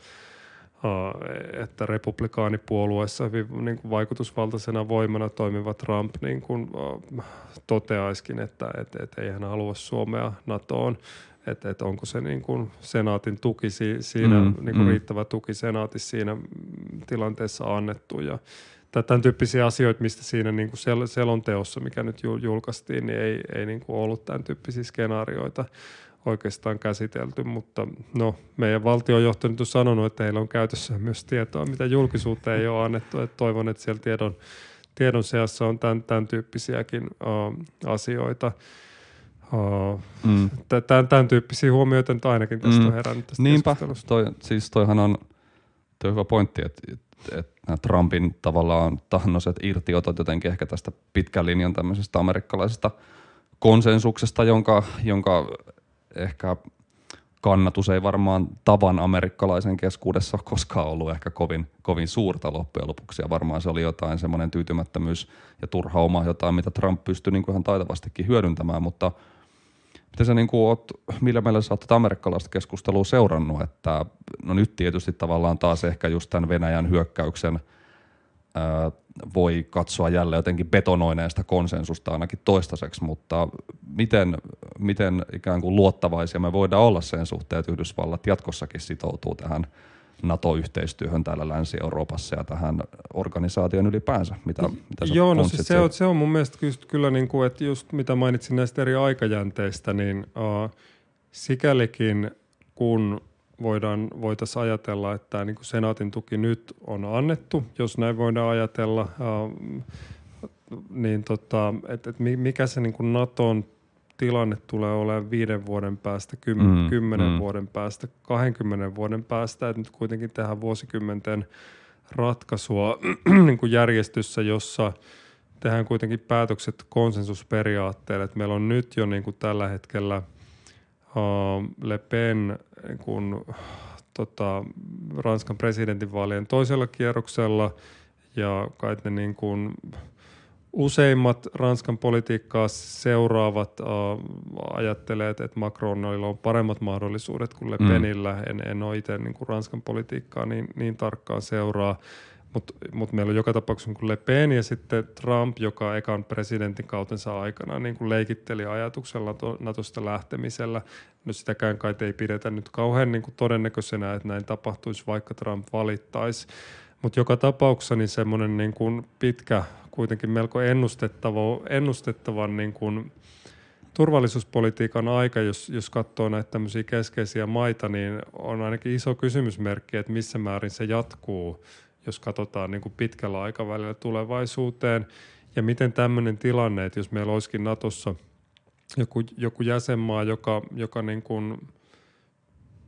että republikaanipuolueessa hyvin niin kuin vaikutusvaltaisena voimana toimiva Trump niin kuin, toteaiskin, että et, et ei hän halua Suomea NATOon että, että onko se niin kuin senaatin tuki siinä, mm, niin kuin mm. riittävä tuki senaatissa siinä tilanteessa annettu ja tämän tyyppisiä asioita, mistä siinä niin kuin sel- selonteossa, mikä nyt julkaistiin, niin ei, ei niin kuin ollut tämän tyyppisiä skenaarioita oikeastaan käsitelty, mutta no, meidän valtiojohto nyt on sanonut, että heillä on käytössä myös tietoa, mitä julkisuuteen ei ole annettu, että toivon, että siellä tiedon, tiedon seassa on tämän, tämän tyyppisiäkin uh, asioita. Oh. Mm. Tämän, tämän tyyppisiä huomioita nyt ainakin tästä mm. on herännyt tästä Niinpä, toi, siis toihan on, toi hyvä pointti, että, että Trumpin tavallaan tahannoiset irtiotot jotenkin ehkä tästä pitkän linjan tämmöisestä amerikkalaisesta konsensuksesta, jonka, jonka ehkä kannatus ei varmaan tavan amerikkalaisen keskuudessa ole koskaan ollut ehkä kovin, kovin suurta loppujen lopuksi. Ja varmaan se oli jotain semmoinen tyytymättömyys ja turha oma jotain, mitä Trump pystyi niin kuin ihan taitavastikin hyödyntämään, mutta – Miten sä niin kuin oot, millä meillä sä oot amerikkalaista keskustelua seurannut, että no nyt tietysti tavallaan taas ehkä just tämän Venäjän hyökkäyksen ää, voi katsoa jälleen jotenkin betonoineesta konsensusta ainakin toistaiseksi, mutta miten, miten ikään kuin luottavaisia me voidaan olla sen suhteen, että Yhdysvallat jatkossakin sitoutuu tähän – NATO-yhteistyöhön täällä Länsi-Euroopassa ja tähän organisaation ylipäänsä? Mitä, mitä Joo, no siis se, on, se on mun mielestä kyllä, niin kuin, että just mitä mainitsin näistä eri aikajänteistä, niin uh, sikälikin kun voidaan, voitaisiin ajatella, että niin kuin senaatin tuki nyt on annettu, jos näin voidaan ajatella, uh, niin tota, että, että mikä se niin kuin Naton tilanne tulee olemaan viiden vuoden päästä, kym, mm, kymmenen mm. vuoden päästä, 20 vuoden päästä, että nyt kuitenkin tehdään vuosikymmenten ratkaisua niin kuin järjestyssä, jossa tehdään kuitenkin päätökset konsensusperiaatteelle. Että meillä on nyt jo niin kuin tällä hetkellä uh, Le Pen niin kuin, tota, Ranskan presidentinvaalien toisella kierroksella ja kai ne niin kuin, Useimmat Ranskan politiikkaa seuraavat äh, ajattelee, että Macronilla on paremmat mahdollisuudet kuin Le mm. Penillä. Mm. En, en ole itse niin kuin Ranskan politiikkaa niin, niin tarkkaan seuraa, mutta mut meillä on joka tapauksessa niin Le Pen ja sitten Trump, joka ekan presidentin kautensa aikana niin kuin leikitteli ajatuksella Natosta lähtemisellä. No sitäkään kai ei pidetä nyt kauhean niin kuin todennäköisenä, että näin tapahtuisi, vaikka Trump valittaisi. Mutta joka tapauksessa niin semmoinen niin kuin pitkä kuitenkin melko ennustettava, ennustettavan niin kuin turvallisuuspolitiikan aika, jos, jos katsoo näitä tämmöisiä keskeisiä maita, niin on ainakin iso kysymysmerkki, että missä määrin se jatkuu, jos katsotaan niin kuin pitkällä aikavälillä tulevaisuuteen. Ja miten tämmöinen tilanne, että jos meillä olisikin Natossa joku, joku jäsenmaa, joka, joka niin kuin –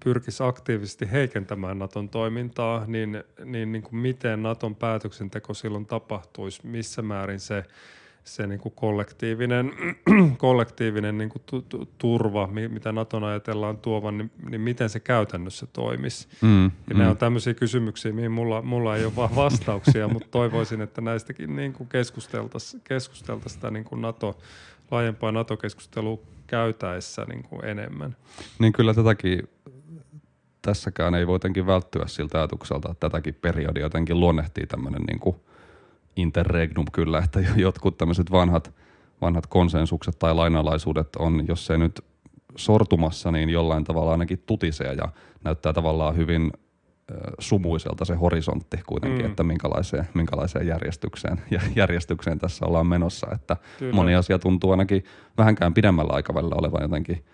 pyrkisi aktiivisesti heikentämään Naton toimintaa, niin, niin, niin kuin miten Naton päätöksenteko silloin tapahtuisi, missä määrin se se niin kuin kollektiivinen, kollektiivinen niin kuin tu, tu, turva, mitä Naton ajatellaan tuovan, niin, niin miten se käytännössä toimisi. Mm, ja mm. nämä on tämmöisiä kysymyksiä, mihin mulla, mulla ei ole vaan vastauksia, mutta toivoisin, että näistäkin niin kuin keskusteltaisiin keskusteltaisi sitä niin kuin NATO, laajempaa NATO-keskustelua käytäessä niin kuin enemmän. Niin kyllä tätäkin tässäkään ei voi jotenkin välttyä siltä ajatukselta, että tätäkin periodia jotenkin luonnehtii tämmöinen niin kuin interregnum kyllä, että jotkut tämmöiset vanhat, vanhat konsensukset tai lainalaisuudet on, jos ei nyt sortumassa, niin jollain tavalla ainakin tutisee ja näyttää tavallaan hyvin sumuiselta se horisontti kuitenkin, mm. että minkälaiseen, minkälaiseen järjestykseen, järjestykseen tässä ollaan menossa. Että moni asia tuntuu ainakin vähänkään pidemmällä aikavälillä olevan jotenkin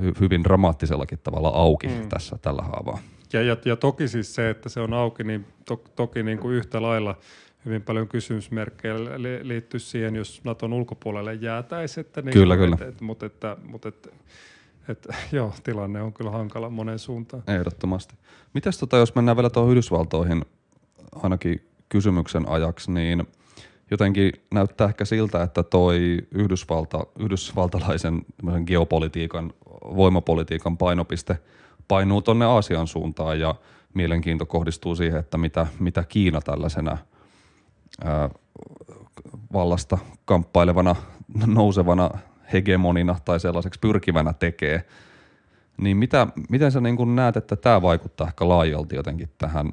hy, hyvin dramaattisellakin tavalla auki mm. tässä tällä haavaa. Ja, ja, ja toki siis se, että se on auki, niin to, toki niin kuin yhtä lailla hyvin paljon kysymysmerkkejä liittyy siihen, jos Naton ulkopuolelle jäätäisiin. Että niin, kyllä, kyllä. Et, et, mutta että, mutta että, että, joo, tilanne on kyllä hankala moneen suuntaan. Ehdottomasti. Mites tota, jos mennään vielä tuohon Yhdysvaltoihin ainakin kysymyksen ajaksi, niin jotenkin näyttää ehkä siltä, että toi Yhdysvalta, yhdysvaltalaisen geopolitiikan, voimapolitiikan painopiste painuu tuonne Aasian suuntaan ja mielenkiinto kohdistuu siihen, että mitä, mitä Kiina tällaisena ää, vallasta kamppailevana, nousevana hegemonina tai sellaiseksi pyrkivänä tekee, niin mitä, miten sä niin näet, että tämä vaikuttaa ehkä laajalti jotenkin tähän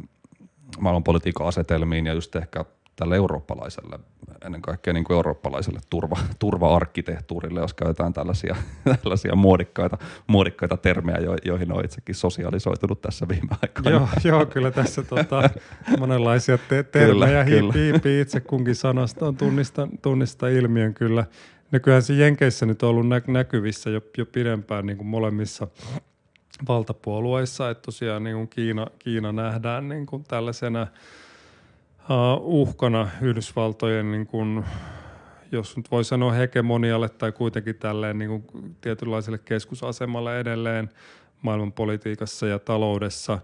maailmanpolitiikan asetelmiin ja just ehkä tälle eurooppalaiselle, ennen kaikkea niin kuin eurooppalaiselle turva, turva-arkkitehtuurille, jos käytetään tällaisia, tällaisia muodikkaita, muodikkaita termejä, jo, joihin on itsekin sosialisoitunut tässä viime aikoina. Joo, joo kyllä tässä tota, monenlaisia te- termejä kyllä, hiipii kyllä. itse kunkin sanasta tunnista, tunnista ilmiön kyllä. Nykyään se Jenkeissä nyt on ollut nä- näkyvissä jo, jo pidempään niin kuin molemmissa valtapuolueissa, että tosiaan niin kuin Kiina, Kiina nähdään niin kuin tällaisena uhkana Yhdysvaltojen, niin kuin, jos nyt voi sanoa hegemonialle tai kuitenkin tälleen niin kuin tietynlaiselle keskusasemalle edelleen maailmanpolitiikassa ja taloudessa.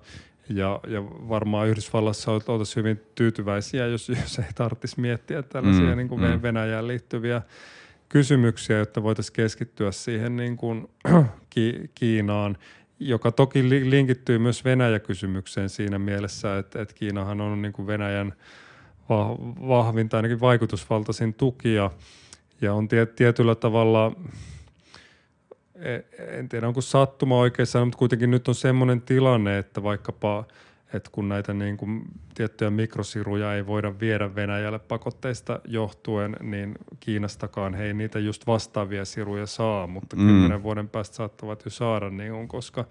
Ja, ja varmaan Yhdysvallassa oltaisiin hyvin tyytyväisiä, jos, jos ei tarvitsisi miettiä tällaisia mm, niin kuin mm. Venäjään liittyviä kysymyksiä, jotta voitaisiin keskittyä siihen niin kuin Kiinaan, joka toki linkittyy myös Venäjä-kysymykseen siinä mielessä, että, että Kiinahan on niin kuin Venäjän vahvin tai ainakin vaikutusvaltaisin tukija ja on tietyllä tavalla, e, en tiedä onko sattuma oikeassa, mutta kuitenkin nyt on semmoinen tilanne, että vaikkapa – että kun näitä niin kuin tiettyjä mikrosiruja ei voida viedä Venäjälle pakotteista johtuen, niin Kiinastakaan he ei niitä just vastaavia siruja saa, mutta mm. kymmenen vuoden päästä saattavat jo saada niin on, koska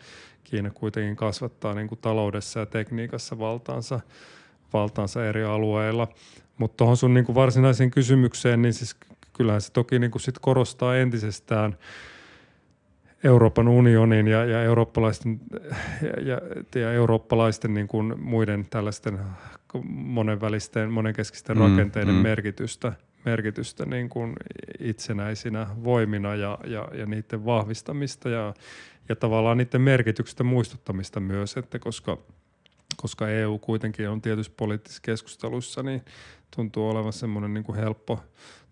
Kiina kuitenkin kasvattaa niin kuin taloudessa ja tekniikassa valtaansa, valtaansa eri alueilla. Mutta tuohon sun niin kuin varsinaiseen kysymykseen, niin siis kyllähän se toki niin kuin sit korostaa entisestään – Euroopan unionin ja, ja eurooppalaisten, ja, ja eurooppalaisten niin kuin muiden tällaisten monenvälisten, monenkeskisten mm, rakenteiden mm. merkitystä, merkitystä niin kuin itsenäisinä voimina ja, ja, ja niiden vahvistamista ja, ja tavallaan niiden merkityksestä muistuttamista myös, että koska, koska EU kuitenkin on tietysti poliittisissa keskusteluissa, niin tuntuu olevan semmoinen niin kuin helppo –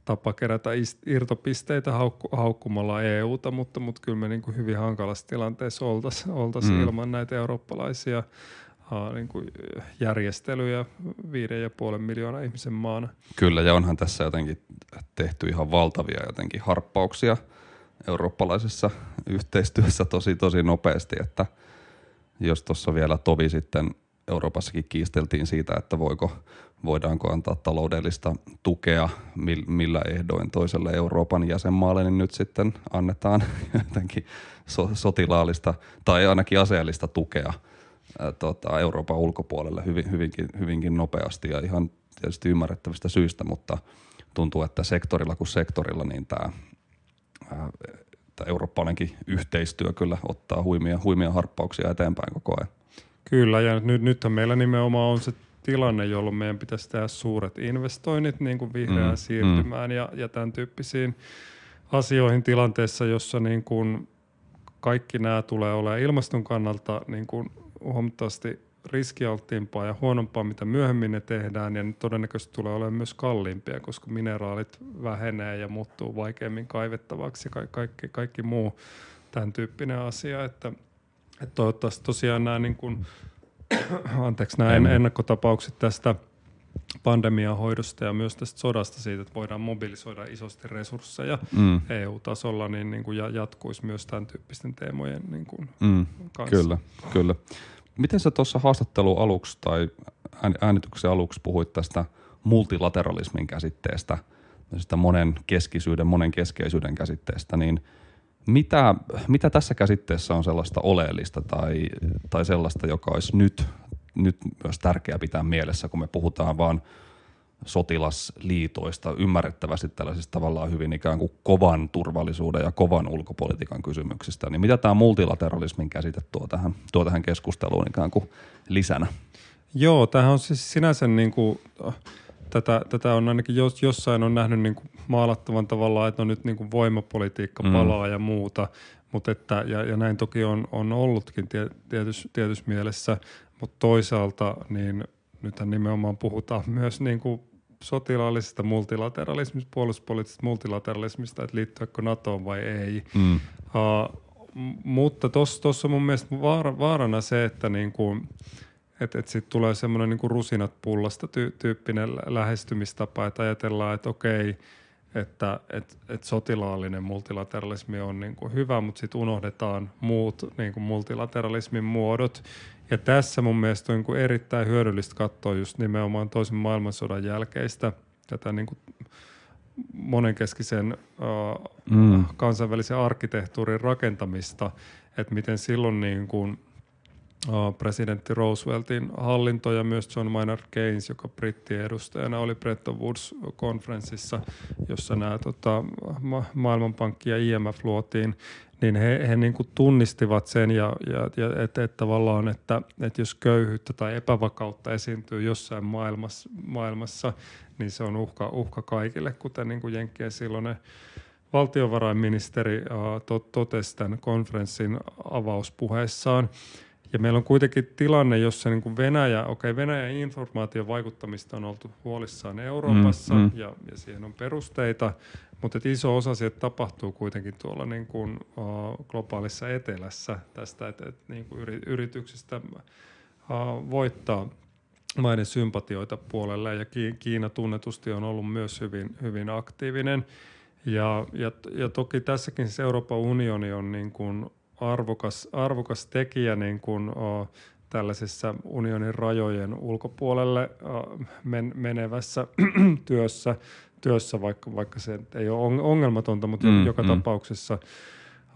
tapa kerätä irtopisteitä haukku, haukkumalla EUta, mutta, mutta kyllä me niin kuin hyvin hankalassa tilanteessa oltaisiin oltais mm. ilman näitä eurooppalaisia uh, niin kuin järjestelyjä viiden ja puolen miljoonaa ihmisen maana. Kyllä, ja onhan tässä jotenkin tehty ihan valtavia jotenkin harppauksia eurooppalaisessa yhteistyössä tosi tosi nopeasti, että jos tuossa vielä tovi sitten Euroopassakin kiisteltiin siitä, että voiko, voidaanko antaa taloudellista tukea millä ehdoin toiselle Euroopan jäsenmaalle, niin nyt sitten annetaan jotenkin so, sotilaallista tai ainakin aseellista tukea tota, Euroopan ulkopuolelle hyvin, hyvinkin, hyvinkin nopeasti ja ihan tietysti ymmärrettävistä syistä, mutta tuntuu, että sektorilla kuin sektorilla niin tämä eurooppalainenkin yhteistyö kyllä ottaa huimia, huimia harppauksia eteenpäin koko ajan. Kyllä, ja nyt, nythän meillä nimenomaan on se tilanne, jolloin meidän pitäisi tehdä suuret investoinnit niin kuin vihreään mm, siirtymään mm. Ja, ja tämän tyyppisiin asioihin tilanteessa, jossa niin kuin kaikki nämä tulee olemaan ilmaston kannalta niin kuin huomattavasti riskialttiimpaa ja huonompaa, mitä myöhemmin ne tehdään, ja ne todennäköisesti tulee olemaan myös kalliimpia, koska mineraalit vähenee ja muuttuu vaikeammin kaivettavaksi ja kaikki, kaikki muu tämän tyyppinen asia, että, että toivottavasti tosiaan nämä, niin kuin, anteeksi, nämä ennakkotapaukset tästä – pandemian hoidosta ja myös tästä sodasta siitä, että voidaan mobilisoida isosti resursseja mm. EU-tasolla, niin, niin kuin jatkuisi myös tämän tyyppisten teemojen niin kuin mm. kanssa. Kyllä, kyllä. Miten sä tuossa haastattelu aluksi tai äänityksen aluksi puhuit tästä multilateralismin käsitteestä, tästä monen keskisyyden, monen keskeisyyden käsitteestä, niin mitä, mitä tässä käsitteessä on sellaista oleellista tai, tai sellaista, joka olisi nyt nyt myös tärkeää pitää mielessä, kun me puhutaan vaan sotilasliitoista, ymmärrettävästi tällaisista tavallaan hyvin ikään kuin kovan turvallisuuden ja kovan ulkopolitiikan kysymyksistä, niin mitä tämä multilateralismin käsite tuo tähän, tuo tähän keskusteluun ikään kuin lisänä? Joo, tämähän on siis sinänsä niin kuin, tätä, tätä on ainakin jos, jossain on nähnyt niin kuin maalattavan tavallaan, että on nyt niin kuin voimapolitiikka mm. palaa mm. ja muuta, mutta että, ja, ja näin toki on, on ollutkin tietyssä tietys mielessä, mutta toisaalta niin nythän nimenomaan puhutaan myös niin kuin sotilaallisesta multilateralismista, puolustuspoliittisesta multilateralismista, että liittyykö NATOon vai ei. Mm. Uh, mutta tuossa on mun mielestä vaara, vaarana se, että niin kuin, et, et sit tulee semmoinen niin rusinat pullasta ty, tyyppinen lähestymistapa, että ajatellaan, että okei, että et, et sotilaallinen multilateralismi on niin kuin hyvä, mutta sitten unohdetaan muut niin kuin multilateralismin muodot. Ja tässä mun mielestä on niin kuin erittäin hyödyllistä katsoa just nimenomaan toisen maailmansodan jälkeistä tätä niin kuin monenkeskisen uh, mm. kansainvälisen arkkitehtuurin rakentamista, että miten silloin niin kuin, presidentti Rooseveltin hallinto ja myös John Maynard Keynes, joka brittiedustajana oli Bretton Woods-konferenssissa, jossa nämä tota, ma- Maailmanpankki ja IMF luotiin, niin he, he niin kuin tunnistivat sen, ja, ja, ja että, että tavallaan, että, että jos köyhyyttä tai epävakautta esiintyy jossain maailmassa, maailmassa niin se on uhka, uhka kaikille, kuten niin kuin Jenkkien silloinen valtiovarainministeri uh, to, totesi tämän konferenssin avauspuheessaan. Ja meillä on kuitenkin tilanne, jossa niin kuin Venäjä, okei okay, Venäjän informaation vaikuttamista on oltu huolissaan Euroopassa mm, mm. Ja, ja siihen on perusteita, mutta iso osa siitä tapahtuu kuitenkin tuolla niin kuin, uh, globaalissa etelässä tästä, että et, niin kuin yrityksistä uh, voittaa maiden sympatioita puolelle ja Kiina tunnetusti on ollut myös hyvin, hyvin aktiivinen. Ja, ja, ja toki tässäkin siis Euroopan unioni on niin kuin arvokas, arvokas tekijä niin kuin, uh, tällaisessa unionin rajojen ulkopuolelle uh, men, menevässä työssä työssä, vaikka, vaikka se ei ole ongelmatonta, mutta mm, joka mm. tapauksessa.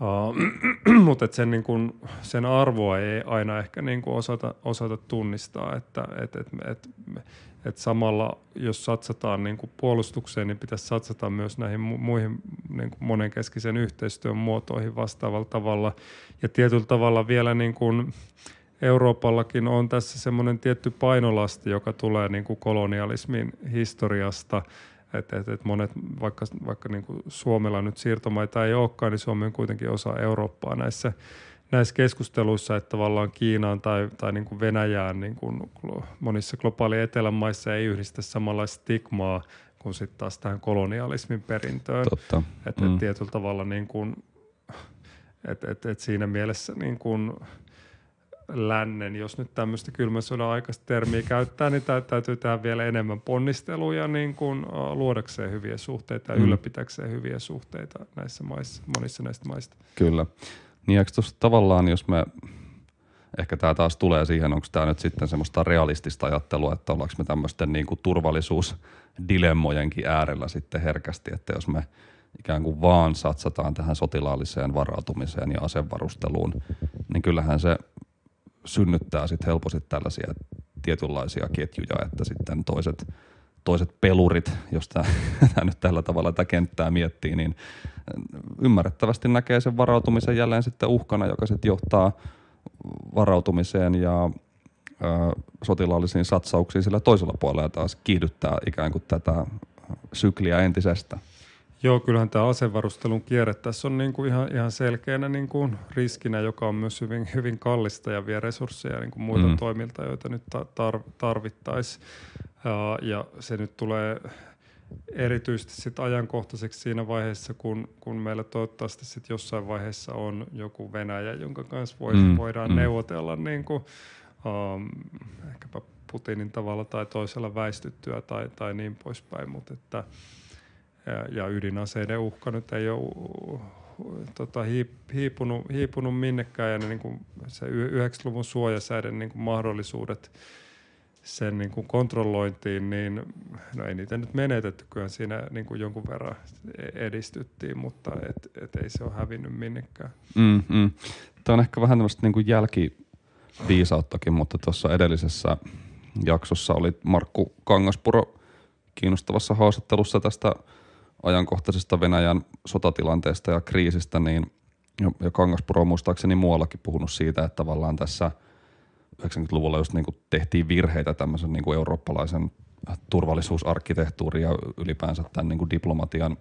Uh, mutta sen, niin kun, sen arvoa ei aina ehkä niin kun osata, osata tunnistaa, että et, et, et, et samalla jos satsataan niin puolustukseen, niin pitäisi satsata myös näihin muihin niin monenkeskisen yhteistyön muotoihin vastaavalla tavalla. Ja tietyllä tavalla vielä niin kuin Euroopallakin on tässä semmoinen tietty painolasti, joka tulee niin kuin kolonialismin historiasta – että et, et monet, vaikka, vaikka niin kuin Suomella nyt siirtomaita ei olekaan, niin Suomi on kuitenkin osa Eurooppaa näissä, näissä keskusteluissa, että tavallaan Kiinaan tai, tai niin kuin Venäjään niin kuin monissa globaali etelän maissa ei yhdistä samanlaista stigmaa kuin sitten taas tähän kolonialismin perintöön. Totta. Että mm. et tietyllä tavalla niin kuin, et, et, et siinä mielessä niin kuin, lännen, jos nyt tämmöistä kylmän sodan aikaista termiä käyttää, niin täytyy tehdä vielä enemmän ponnisteluja niin kuin luodakseen hyviä suhteita ja mm. ylläpitäkseen hyviä suhteita näissä maissa, monissa näistä maista. Kyllä. Niin eikö tuossa tavallaan, jos me, ehkä tämä taas tulee siihen, onko tämä nyt sitten semmoista realistista ajattelua, että ollaanko me tämmöisten niin kuin turvallisuusdilemmojenkin äärellä sitten herkästi, että jos me ikään kuin vaan satsataan tähän sotilaalliseen varautumiseen ja asevarusteluun, niin kyllähän se synnyttää sitten helposti tällaisia tietynlaisia ketjuja, että sitten toiset, toiset pelurit, jos tämä nyt tällä tavalla tätä kenttää miettii, niin ymmärrettävästi näkee sen varautumisen jälleen sitten uhkana, joka sitten johtaa varautumiseen ja ö, sotilaallisiin satsauksiin sillä toisella puolella ja taas kiihdyttää ikään kuin tätä sykliä entisestä. Joo, kyllähän tämä asevarustelun kierre tässä on niin kuin ihan, ihan selkeänä niin kuin riskinä, joka on myös hyvin, hyvin kallista ja vie resursseja niin kuin muilta mm. toimilta, joita nyt tar- tarvittaisiin. Ja, ja se nyt tulee erityisesti sit ajankohtaiseksi siinä vaiheessa, kun, kun meillä toivottavasti sit jossain vaiheessa on joku Venäjä, jonka kanssa voi, mm. voidaan mm. neuvotella niin kuin, um, ehkäpä Putinin tavalla tai toisella väistyttyä tai, tai niin poispäin, mutta että ja, ja ydinaseiden uhka nyt ei ole tota, hiipunut, hiipunut minnekään ja ne, niin kuin se 90-luvun suojasäiden niin kuin mahdollisuudet sen niin kuin kontrollointiin, niin no ei niitä nyt menetetty, kyllä siinä niin kuin jonkun verran edistyttiin, mutta et, et ei se ole hävinnyt minnekään. Mm, mm. Tämä on ehkä vähän tämmöistä niin kuin jälkiviisauttakin, mutta tuossa edellisessä jaksossa oli Markku Kangaspuro kiinnostavassa haastattelussa tästä ajankohtaisesta Venäjän sotatilanteesta ja kriisistä, niin ja Kangaspuro on muistaakseni muuallakin puhunut siitä, että tavallaan tässä 90-luvulla just niin kuin tehtiin virheitä tämmöisen niin kuin eurooppalaisen turvallisuusarkkitehtuurin ja ylipäänsä tämän niin kuin diplomatian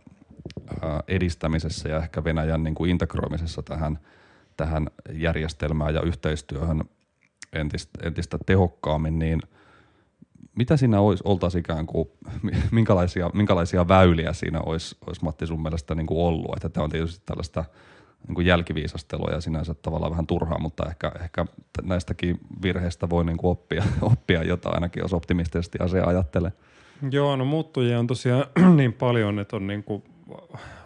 edistämisessä ja ehkä Venäjän niin kuin integroimisessa tähän, tähän järjestelmään ja yhteistyöhön entistä, entistä tehokkaammin, niin – mitä siinä olisi, oltaisiin ikään kuin, minkälaisia, minkälaisia väyliä siinä olisi, olisi Matti sun mielestä niin kuin ollut? Että tämä on tietysti tällaista niin kuin jälkiviisastelua ja sinänsä tavallaan vähän turhaa, mutta ehkä, ehkä näistäkin virheistä voi niin kuin oppia, oppia jotain ainakin, jos optimistisesti asiaa ajattelee. Joo, no muuttujia on tosiaan niin paljon, että on niin kuin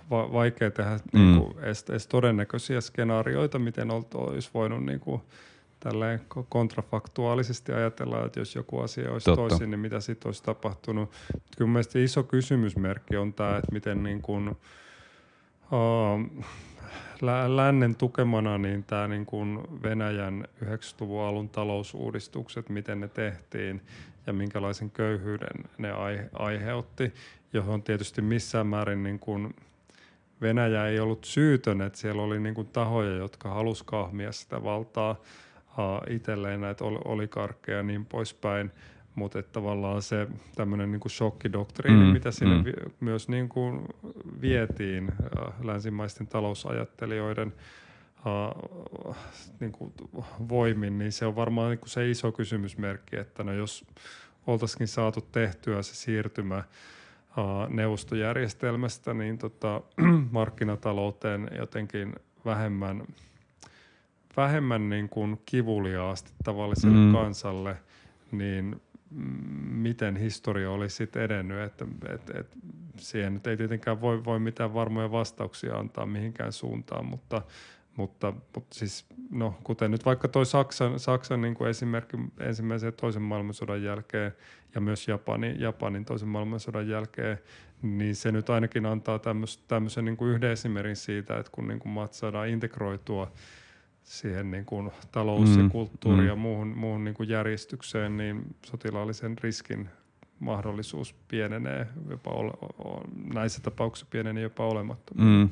va- vaikea tehdä mm. niin kuin edes, edes todennäköisiä skenaarioita, miten olisi voinut niin kuin – tälleen kontrafaktuaalisesti ajatellaan, että jos joku asia olisi Totta. toisin, niin mitä sitten olisi tapahtunut. Kyllä mielestäni iso kysymysmerkki on tämä, että miten niin kuin, uh, lännen tukemana niin tämä niin kuin Venäjän 90-luvun alun talousuudistukset, miten ne tehtiin ja minkälaisen köyhyyden ne aiheutti, johon tietysti missään määrin niin kuin Venäjä ei ollut syytön, että siellä oli niin kuin tahoja, jotka halusivat kahmia sitä valtaa – itselleen näitä olikarkkeja ja niin poispäin. Mutta tavallaan se tämmöinen niin shokkidoktriini, mm, mitä sinne mm. vi- myös niin kuin vietiin länsimaisten talousajattelijoiden äh, niin kuin voimin, niin se on varmaan niin kuin se iso kysymysmerkki, että no jos oltaisikin saatu tehtyä se siirtymä äh, neuvostojärjestelmästä niin tota, markkinatalouteen jotenkin vähemmän – vähemmän niin kuin kivuliaasti tavalliselle mm. kansalle, niin miten historia olisi sitten edennyt, että et, et siihen nyt ei tietenkään voi, voi mitään varmoja vastauksia antaa mihinkään suuntaan, mutta, mutta, mutta siis, no, kuten nyt vaikka toi Saksan, Saksan niin kuin esimerkki ensimmäisen ja toisen maailmansodan jälkeen ja myös Japanin, Japanin toisen maailmansodan jälkeen, niin se nyt ainakin antaa tämmöisen niin kuin yhden esimerkin siitä, että kun niin kuin maat saadaan integroitua – siihen niin kuin talous- mm, ja kulttuuri- mm. ja muuhun, muuhun niin kuin järjestykseen, niin sotilaallisen riskin mahdollisuus pienenee jopa ole, näissä tapauksissa pienenee jopa olemattomaan. Mm.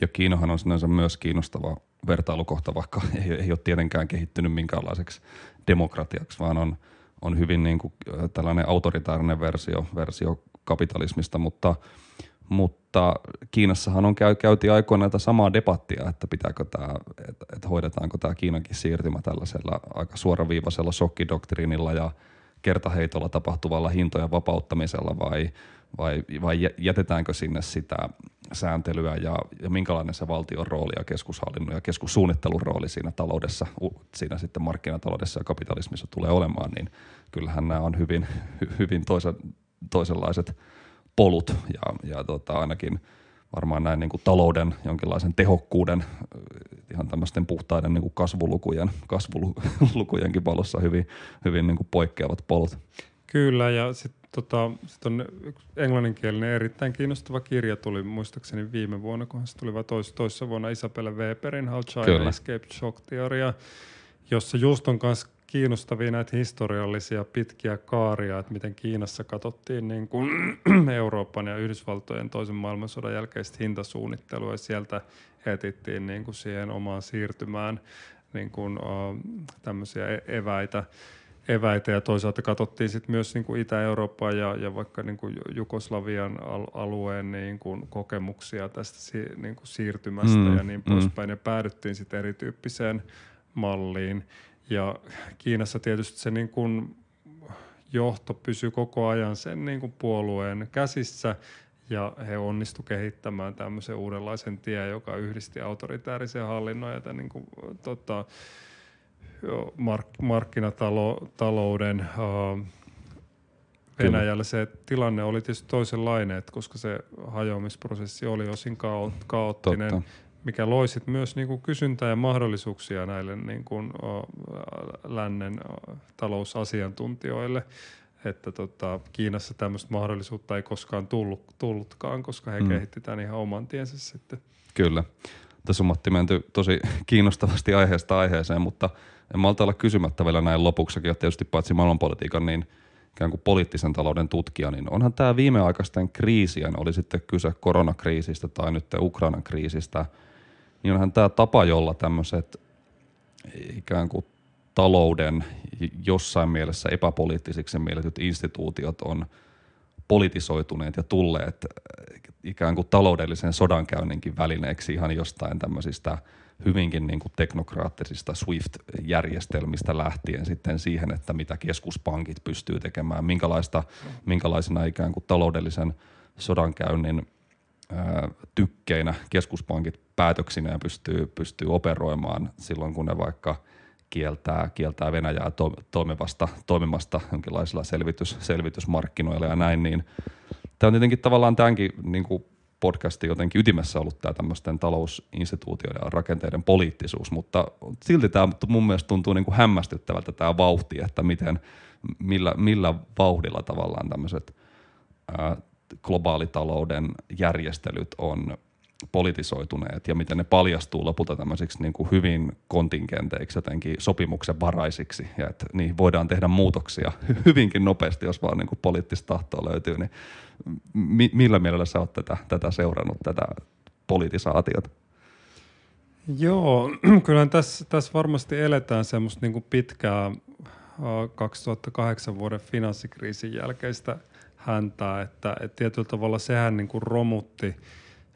Ja Kiinahan on sinänsä myös kiinnostava vertailukohta, vaikka ei, ei ole tietenkään kehittynyt minkäänlaiseksi demokratiaksi, vaan on, on hyvin niin kuin tällainen autoritaarinen versio, versio kapitalismista, mutta – mutta Kiinassahan on käy, käytiin aikoinaan tätä samaa debattia, että pitääkö tämä, että, että hoidetaanko tämä Kiinankin siirtymä tällaisella aika suoraviivaisella shokkidoktriinilla ja kertaheitolla tapahtuvalla hintojen vapauttamisella vai, vai, vai jätetäänkö sinne sitä sääntelyä ja, ja minkälainen se valtion rooli ja keskushallinnon ja keskussuunnittelun rooli siinä taloudessa, siinä sitten markkinataloudessa ja kapitalismissa tulee olemaan, niin kyllähän nämä on hyvin, hyvin toisen, toisenlaiset – polut ja, ja tota, ainakin varmaan näin niin kuin talouden jonkinlaisen tehokkuuden ihan tämmöisten puhtaiden niin kuin kasvulukujen, kasvulukujenkin valossa hyvin, hyvin niin kuin poikkeavat polut. Kyllä ja sitten tota, sit on englanninkielinen erittäin kiinnostava kirja tuli muistaakseni viime vuonna, kun se tuli vai tois, toissa vuonna Isabella Weberin How China Kyllä. Escaped Shock Theoria, jossa just on kanssa kiinnostavia näitä historiallisia pitkiä kaaria, että miten Kiinassa katsottiin niin kuin Euroopan ja Yhdysvaltojen toisen maailmansodan jälkeistä hintasuunnittelua ja sieltä etittiin niin kuin siihen omaan siirtymään niin kuin, uh, tämmöisiä e- eväitä. eväitä ja toisaalta katsottiin sitten myös niin kuin Itä-Eurooppaa ja, ja vaikka niin kuin Jugoslavian al- alueen niin kuin kokemuksia tästä si- niin kuin siirtymästä mm, ja niin mm. poispäin ja päädyttiin sitten erityyppiseen malliin. Ja Kiinassa tietysti se niin kuin johto pysyy koko ajan sen niin kuin puolueen käsissä ja he onnistu kehittämään tämmöisen uudenlaisen tien, joka yhdisti autoritäärisen hallinnon ja tämän niin kuin, tota, mark- markkinatalouden uh, Venäjällä se tilanne oli tietysti toisenlainen, että koska se hajoamisprosessi oli osin kao- kaoottinen, Totta. Mikä loi sit myös niin kuin kysyntää ja mahdollisuuksia näille niin kuin, lännen talousasiantuntijoille että tota, Kiinassa tämmöistä mahdollisuutta ei koskaan tullut, tullutkaan, koska he mm. kehitti tämän ihan oman tiensä sitten. Kyllä. Tässä on Matti menty tosi kiinnostavasti aiheesta aiheeseen, mutta en malta olla kysymättä vielä näin lopuksakin, että tietysti paitsi maailmanpolitiikan, niin ikään kuin poliittisen talouden tutkija, niin onhan tämä viimeaikaisten kriisien, oli sitten kyse koronakriisistä tai nyt Ukrainan kriisistä, niin onhan tämä tapa, jolla tämmöiset ikään kuin talouden jossain mielessä epäpoliittisiksi mielletyt instituutiot on politisoituneet ja tulleet ikään kuin taloudellisen sodankäynninkin välineeksi ihan jostain tämmöisistä hyvinkin niin kuin teknokraattisista SWIFT-järjestelmistä lähtien sitten siihen, että mitä keskuspankit pystyy tekemään, minkälaista, minkälaisina ikään kuin taloudellisen sodankäynnin tykkeinä keskuspankit päätöksinä pystyy, pystyy operoimaan silloin, kun ne vaikka – kieltää, kieltää Venäjää to, toimivasta, toimimasta jonkinlaisilla selvitys, selvitysmarkkinoilla ja näin, niin tämä on tietenkin tavallaan tämänkin niin kuin podcastin jotenkin ytimessä ollut tämä tämmöisten talousinstituutioiden ja rakenteiden poliittisuus, mutta silti tämä mun mielestä tuntuu niin kuin hämmästyttävältä tämä vauhti, että miten, millä, millä vauhdilla tavallaan tämmöiset ää, globaalitalouden järjestelyt on politisoituneet ja miten ne paljastuu lopulta tämmöisiksi niin kuin hyvin kontingenteiksi, jotenkin sopimuksen varaisiksi ja että niin voidaan tehdä muutoksia hyvinkin nopeasti, jos vaan niin kuin poliittista tahtoa löytyy. Niin mi- millä mielellä sä oot tätä, tätä seurannut, tätä politisaatiota? Joo, kyllä tässä, tässä varmasti eletään semmoista niin kuin pitkää 2008 vuoden finanssikriisin jälkeistä häntää, että, että tietyllä tavalla sehän niin kuin romutti –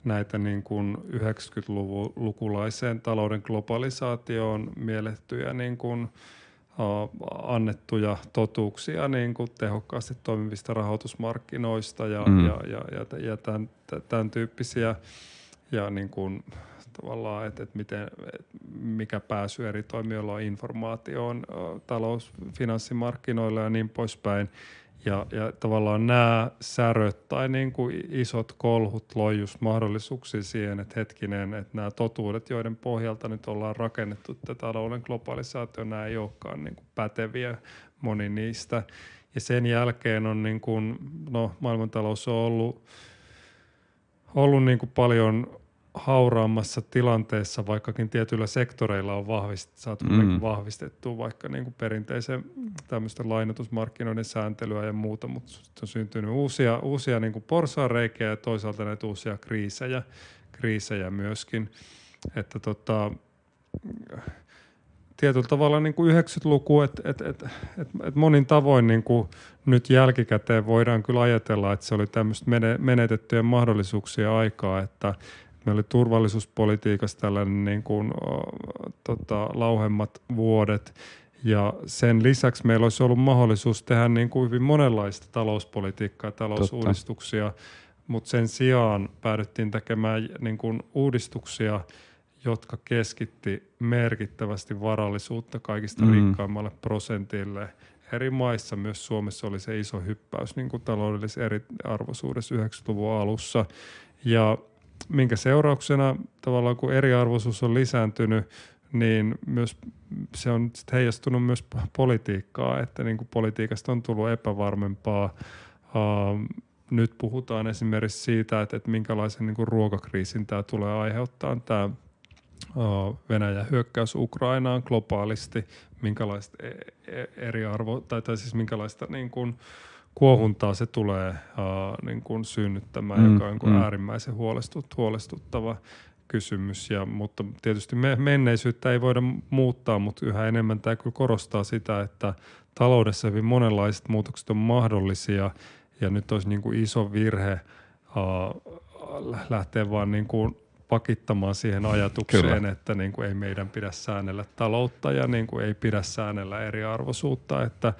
näitä niin kuin 90-lukulaiseen talouden globalisaatioon miellettyjä niin kuin, annettuja totuuksia niin kuin tehokkaasti toimivista rahoitusmarkkinoista ja, mm. ja, ja, ja, ja tämän, tämän tyyppisiä ja niin kuin, tavallaan, että, että miten, että mikä pääsy eri toimijoilla on informaatioon talous, finanssimarkkinoilla ja niin poispäin. Ja, ja tavallaan nämä säröt tai niin kuin isot kolhut loi just mahdollisuuksia siihen, että hetkinen, että nämä totuudet, joiden pohjalta nyt ollaan rakennettu tätä talouden globalisaatio, nämä ei olekaan niin kuin päteviä moni niistä. Ja sen jälkeen on niin kuin, no maailmantalous on ollut, ollut niin kuin paljon hauraammassa tilanteessa, vaikkakin tietyillä sektoreilla on vahvist, saatu mm. vahvistettua vaikka niin kuin perinteisen tämmöistä lainotusmarkkinoiden sääntelyä ja muuta, mutta on syntynyt uusia, uusia niin kuin porsaanreikiä ja toisaalta näitä uusia kriisejä, kriisejä myöskin. Että tota, tietyllä tavalla niin kuin 90-luku, että et, et, et, et monin tavoin niin kuin nyt jälkikäteen voidaan kyllä ajatella, että se oli tämmöistä menetettyjen mahdollisuuksien aikaa, että Meillä oli turvallisuuspolitiikassa tällainen niin kuin, tota, lauhemmat vuodet, ja sen lisäksi meillä olisi ollut mahdollisuus tehdä niin kuin hyvin monenlaista talouspolitiikkaa ja talousuudistuksia, Totta. mutta sen sijaan päädyttiin tekemään niin kuin uudistuksia, jotka keskitti merkittävästi varallisuutta kaikista mm. rikkaimmalle prosentille. Eri maissa, myös Suomessa oli se iso hyppäys niin kuin taloudellisessa eriarvoisuudessa 90-luvun alussa. Ja minkä seurauksena tavallaan kun eriarvoisuus on lisääntynyt, niin myös se on heijastunut myös politiikkaa, että niin kuin politiikasta on tullut epävarmempaa. Uh, nyt puhutaan esimerkiksi siitä, että, että minkälaisen niin kuin ruokakriisin tämä tulee aiheuttaa tämä uh, Venäjän hyökkäys Ukrainaan globaalisti, minkälaista e-, e-, eriarvo, tai, tai siis minkälaista niin kuin, uh, kuohuntaa se tulee uh, niin kuin synnyttämään, mm, joka on niin kuin mm. äärimmäisen huolestut, huolestuttava kysymys. Ja, mutta tietysti me, menneisyyttä ei voida muuttaa, mutta yhä enemmän tämä kyllä korostaa sitä, että taloudessa hyvin monenlaiset muutokset on mahdollisia ja nyt olisi niin kuin iso virhe uh, lähteä vaan niin kuin pakittamaan siihen ajatukseen, Kyllä. että niin kuin ei meidän pidä säännellä taloutta ja niin kuin ei pidä säännellä eriarvoisuutta. Että,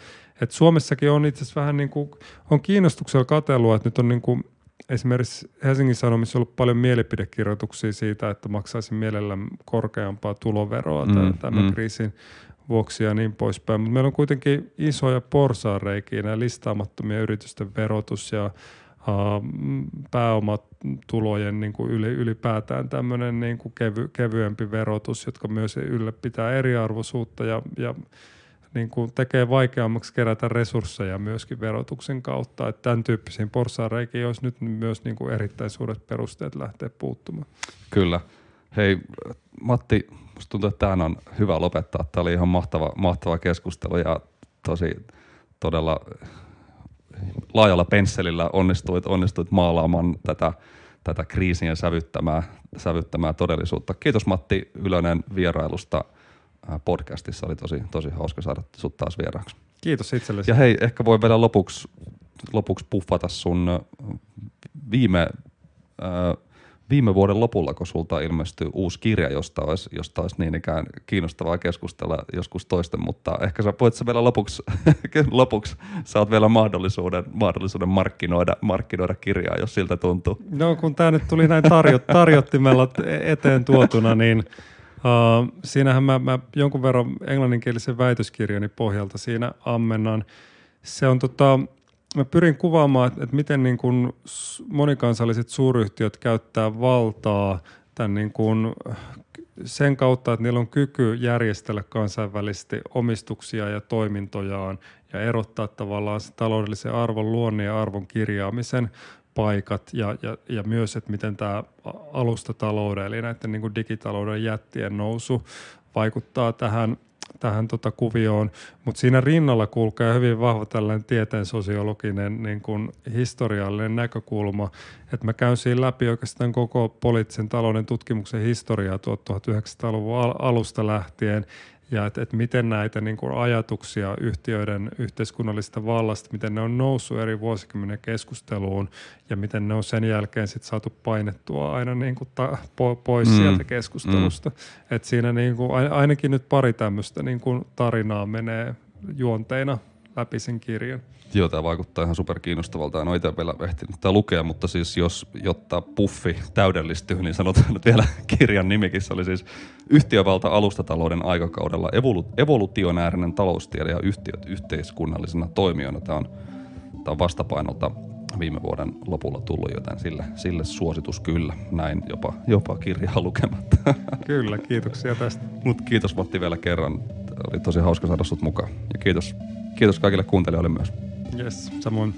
että Suomessakin on itse asiassa vähän niin kuin, on kiinnostuksella katselua, että nyt on niin kuin esimerkiksi Helsingin Sanomissa ollut paljon mielipidekirjoituksia siitä, että maksaisin mielellään korkeampaa tuloveroa mm, tämän mm. kriisin vuoksi ja niin poispäin. Mutta meillä on kuitenkin isoja porsaareikiä, nämä listaamattomia yritysten verotus ja pääomatulojen niin kuin ylipäätään tämmöinen niin kuin kevy, kevyempi verotus, jotka myös ylläpitää eriarvoisuutta ja, ja niin kuin tekee vaikeammaksi kerätä resursseja myöskin verotuksen kautta. Että tämän tyyppisiin porsaareikiin olisi nyt myös niin kuin erittäin suuret perusteet lähteä puuttumaan. Kyllä. Hei Matti, musta tuntuu, että tähän on hyvä lopettaa. Tämä oli ihan mahtava, mahtava keskustelu ja tosi todella laajalla pensselillä onnistuit, onnistuit maalaamaan tätä, tätä kriisien sävyttämää, sävyttämää todellisuutta. Kiitos Matti Ylönen vierailusta podcastissa. Oli tosi, tosi hauska saada sut taas vieraaksi. Kiitos itsellesi. Ja hei, ehkä voi vielä lopuksi, lopuksi puffata sun viime äh, viime vuoden lopulla, kun sulta ilmestyi uusi kirja, josta olisi, josta olisi niin ikään kiinnostavaa keskustella joskus toisten, mutta ehkä sä voit sä vielä lopuksi, lopuksi saat vielä mahdollisuuden, mahdollisuuden markkinoida, markkinoida kirjaa, jos siltä tuntuu. No kun tämä nyt tuli näin tarjo, tarjottimella eteen tuotuna, niin uh, siinähän mä, mä jonkun verran englanninkielisen väitöskirjani pohjalta siinä ammennan. Se on tota, mä pyrin kuvaamaan, että, että miten niin kuin monikansalliset suuryhtiöt käyttää valtaa tämän niin kuin sen kautta, että niillä on kyky järjestellä kansainvälisesti omistuksia ja toimintojaan ja erottaa tavallaan se taloudellisen arvon luonne ja arvon kirjaamisen paikat ja, ja, ja myös, että miten tämä alustatalouden eli näiden niin kuin digitalouden jättien nousu vaikuttaa tähän tähän tota kuvioon, mutta siinä rinnalla kulkee hyvin vahva tällainen tieteen sosiologinen niin kuin historiallinen näkökulma, että mä käyn siinä läpi oikeastaan koko poliittisen talouden tutkimuksen historiaa 1900-luvun alusta lähtien ja että et miten näitä niin kuin ajatuksia yhtiöiden yhteiskunnallisesta vallasta, miten ne on noussut eri vuosikymmenen keskusteluun ja miten ne on sen jälkeen sit saatu painettua aina niin kuin ta, po, pois mm. sieltä keskustelusta. Mm. Et siinä niin kuin, ainakin nyt pari tämmöistä niin kuin tarinaa menee juonteina läpi sen kirjan. Joo, tämä vaikuttaa ihan super kiinnostavalta. En ole itse vielä ehtinyt tätä lukea, mutta siis jos, jotta puffi täydellistyy, niin sanotaan nyt vielä kirjan nimikin. Se oli siis Yhtiövalta alustatalouden aikakaudella evolu- evolutionäärinen taloustiede ja yhtiöt yhteiskunnallisena toimijana. Tämä on, tämä on vastapainolta viime vuoden lopulla tullut, joten sille, sille suositus kyllä. Näin jopa, jopa kirjaa lukematta. Kyllä, kiitoksia tästä. Mutta kiitos Matti vielä kerran. Oli tosi hauska saada sut mukaan. Ja kiitos, kiitos kaikille kuuntelijoille myös. Yes, samoin.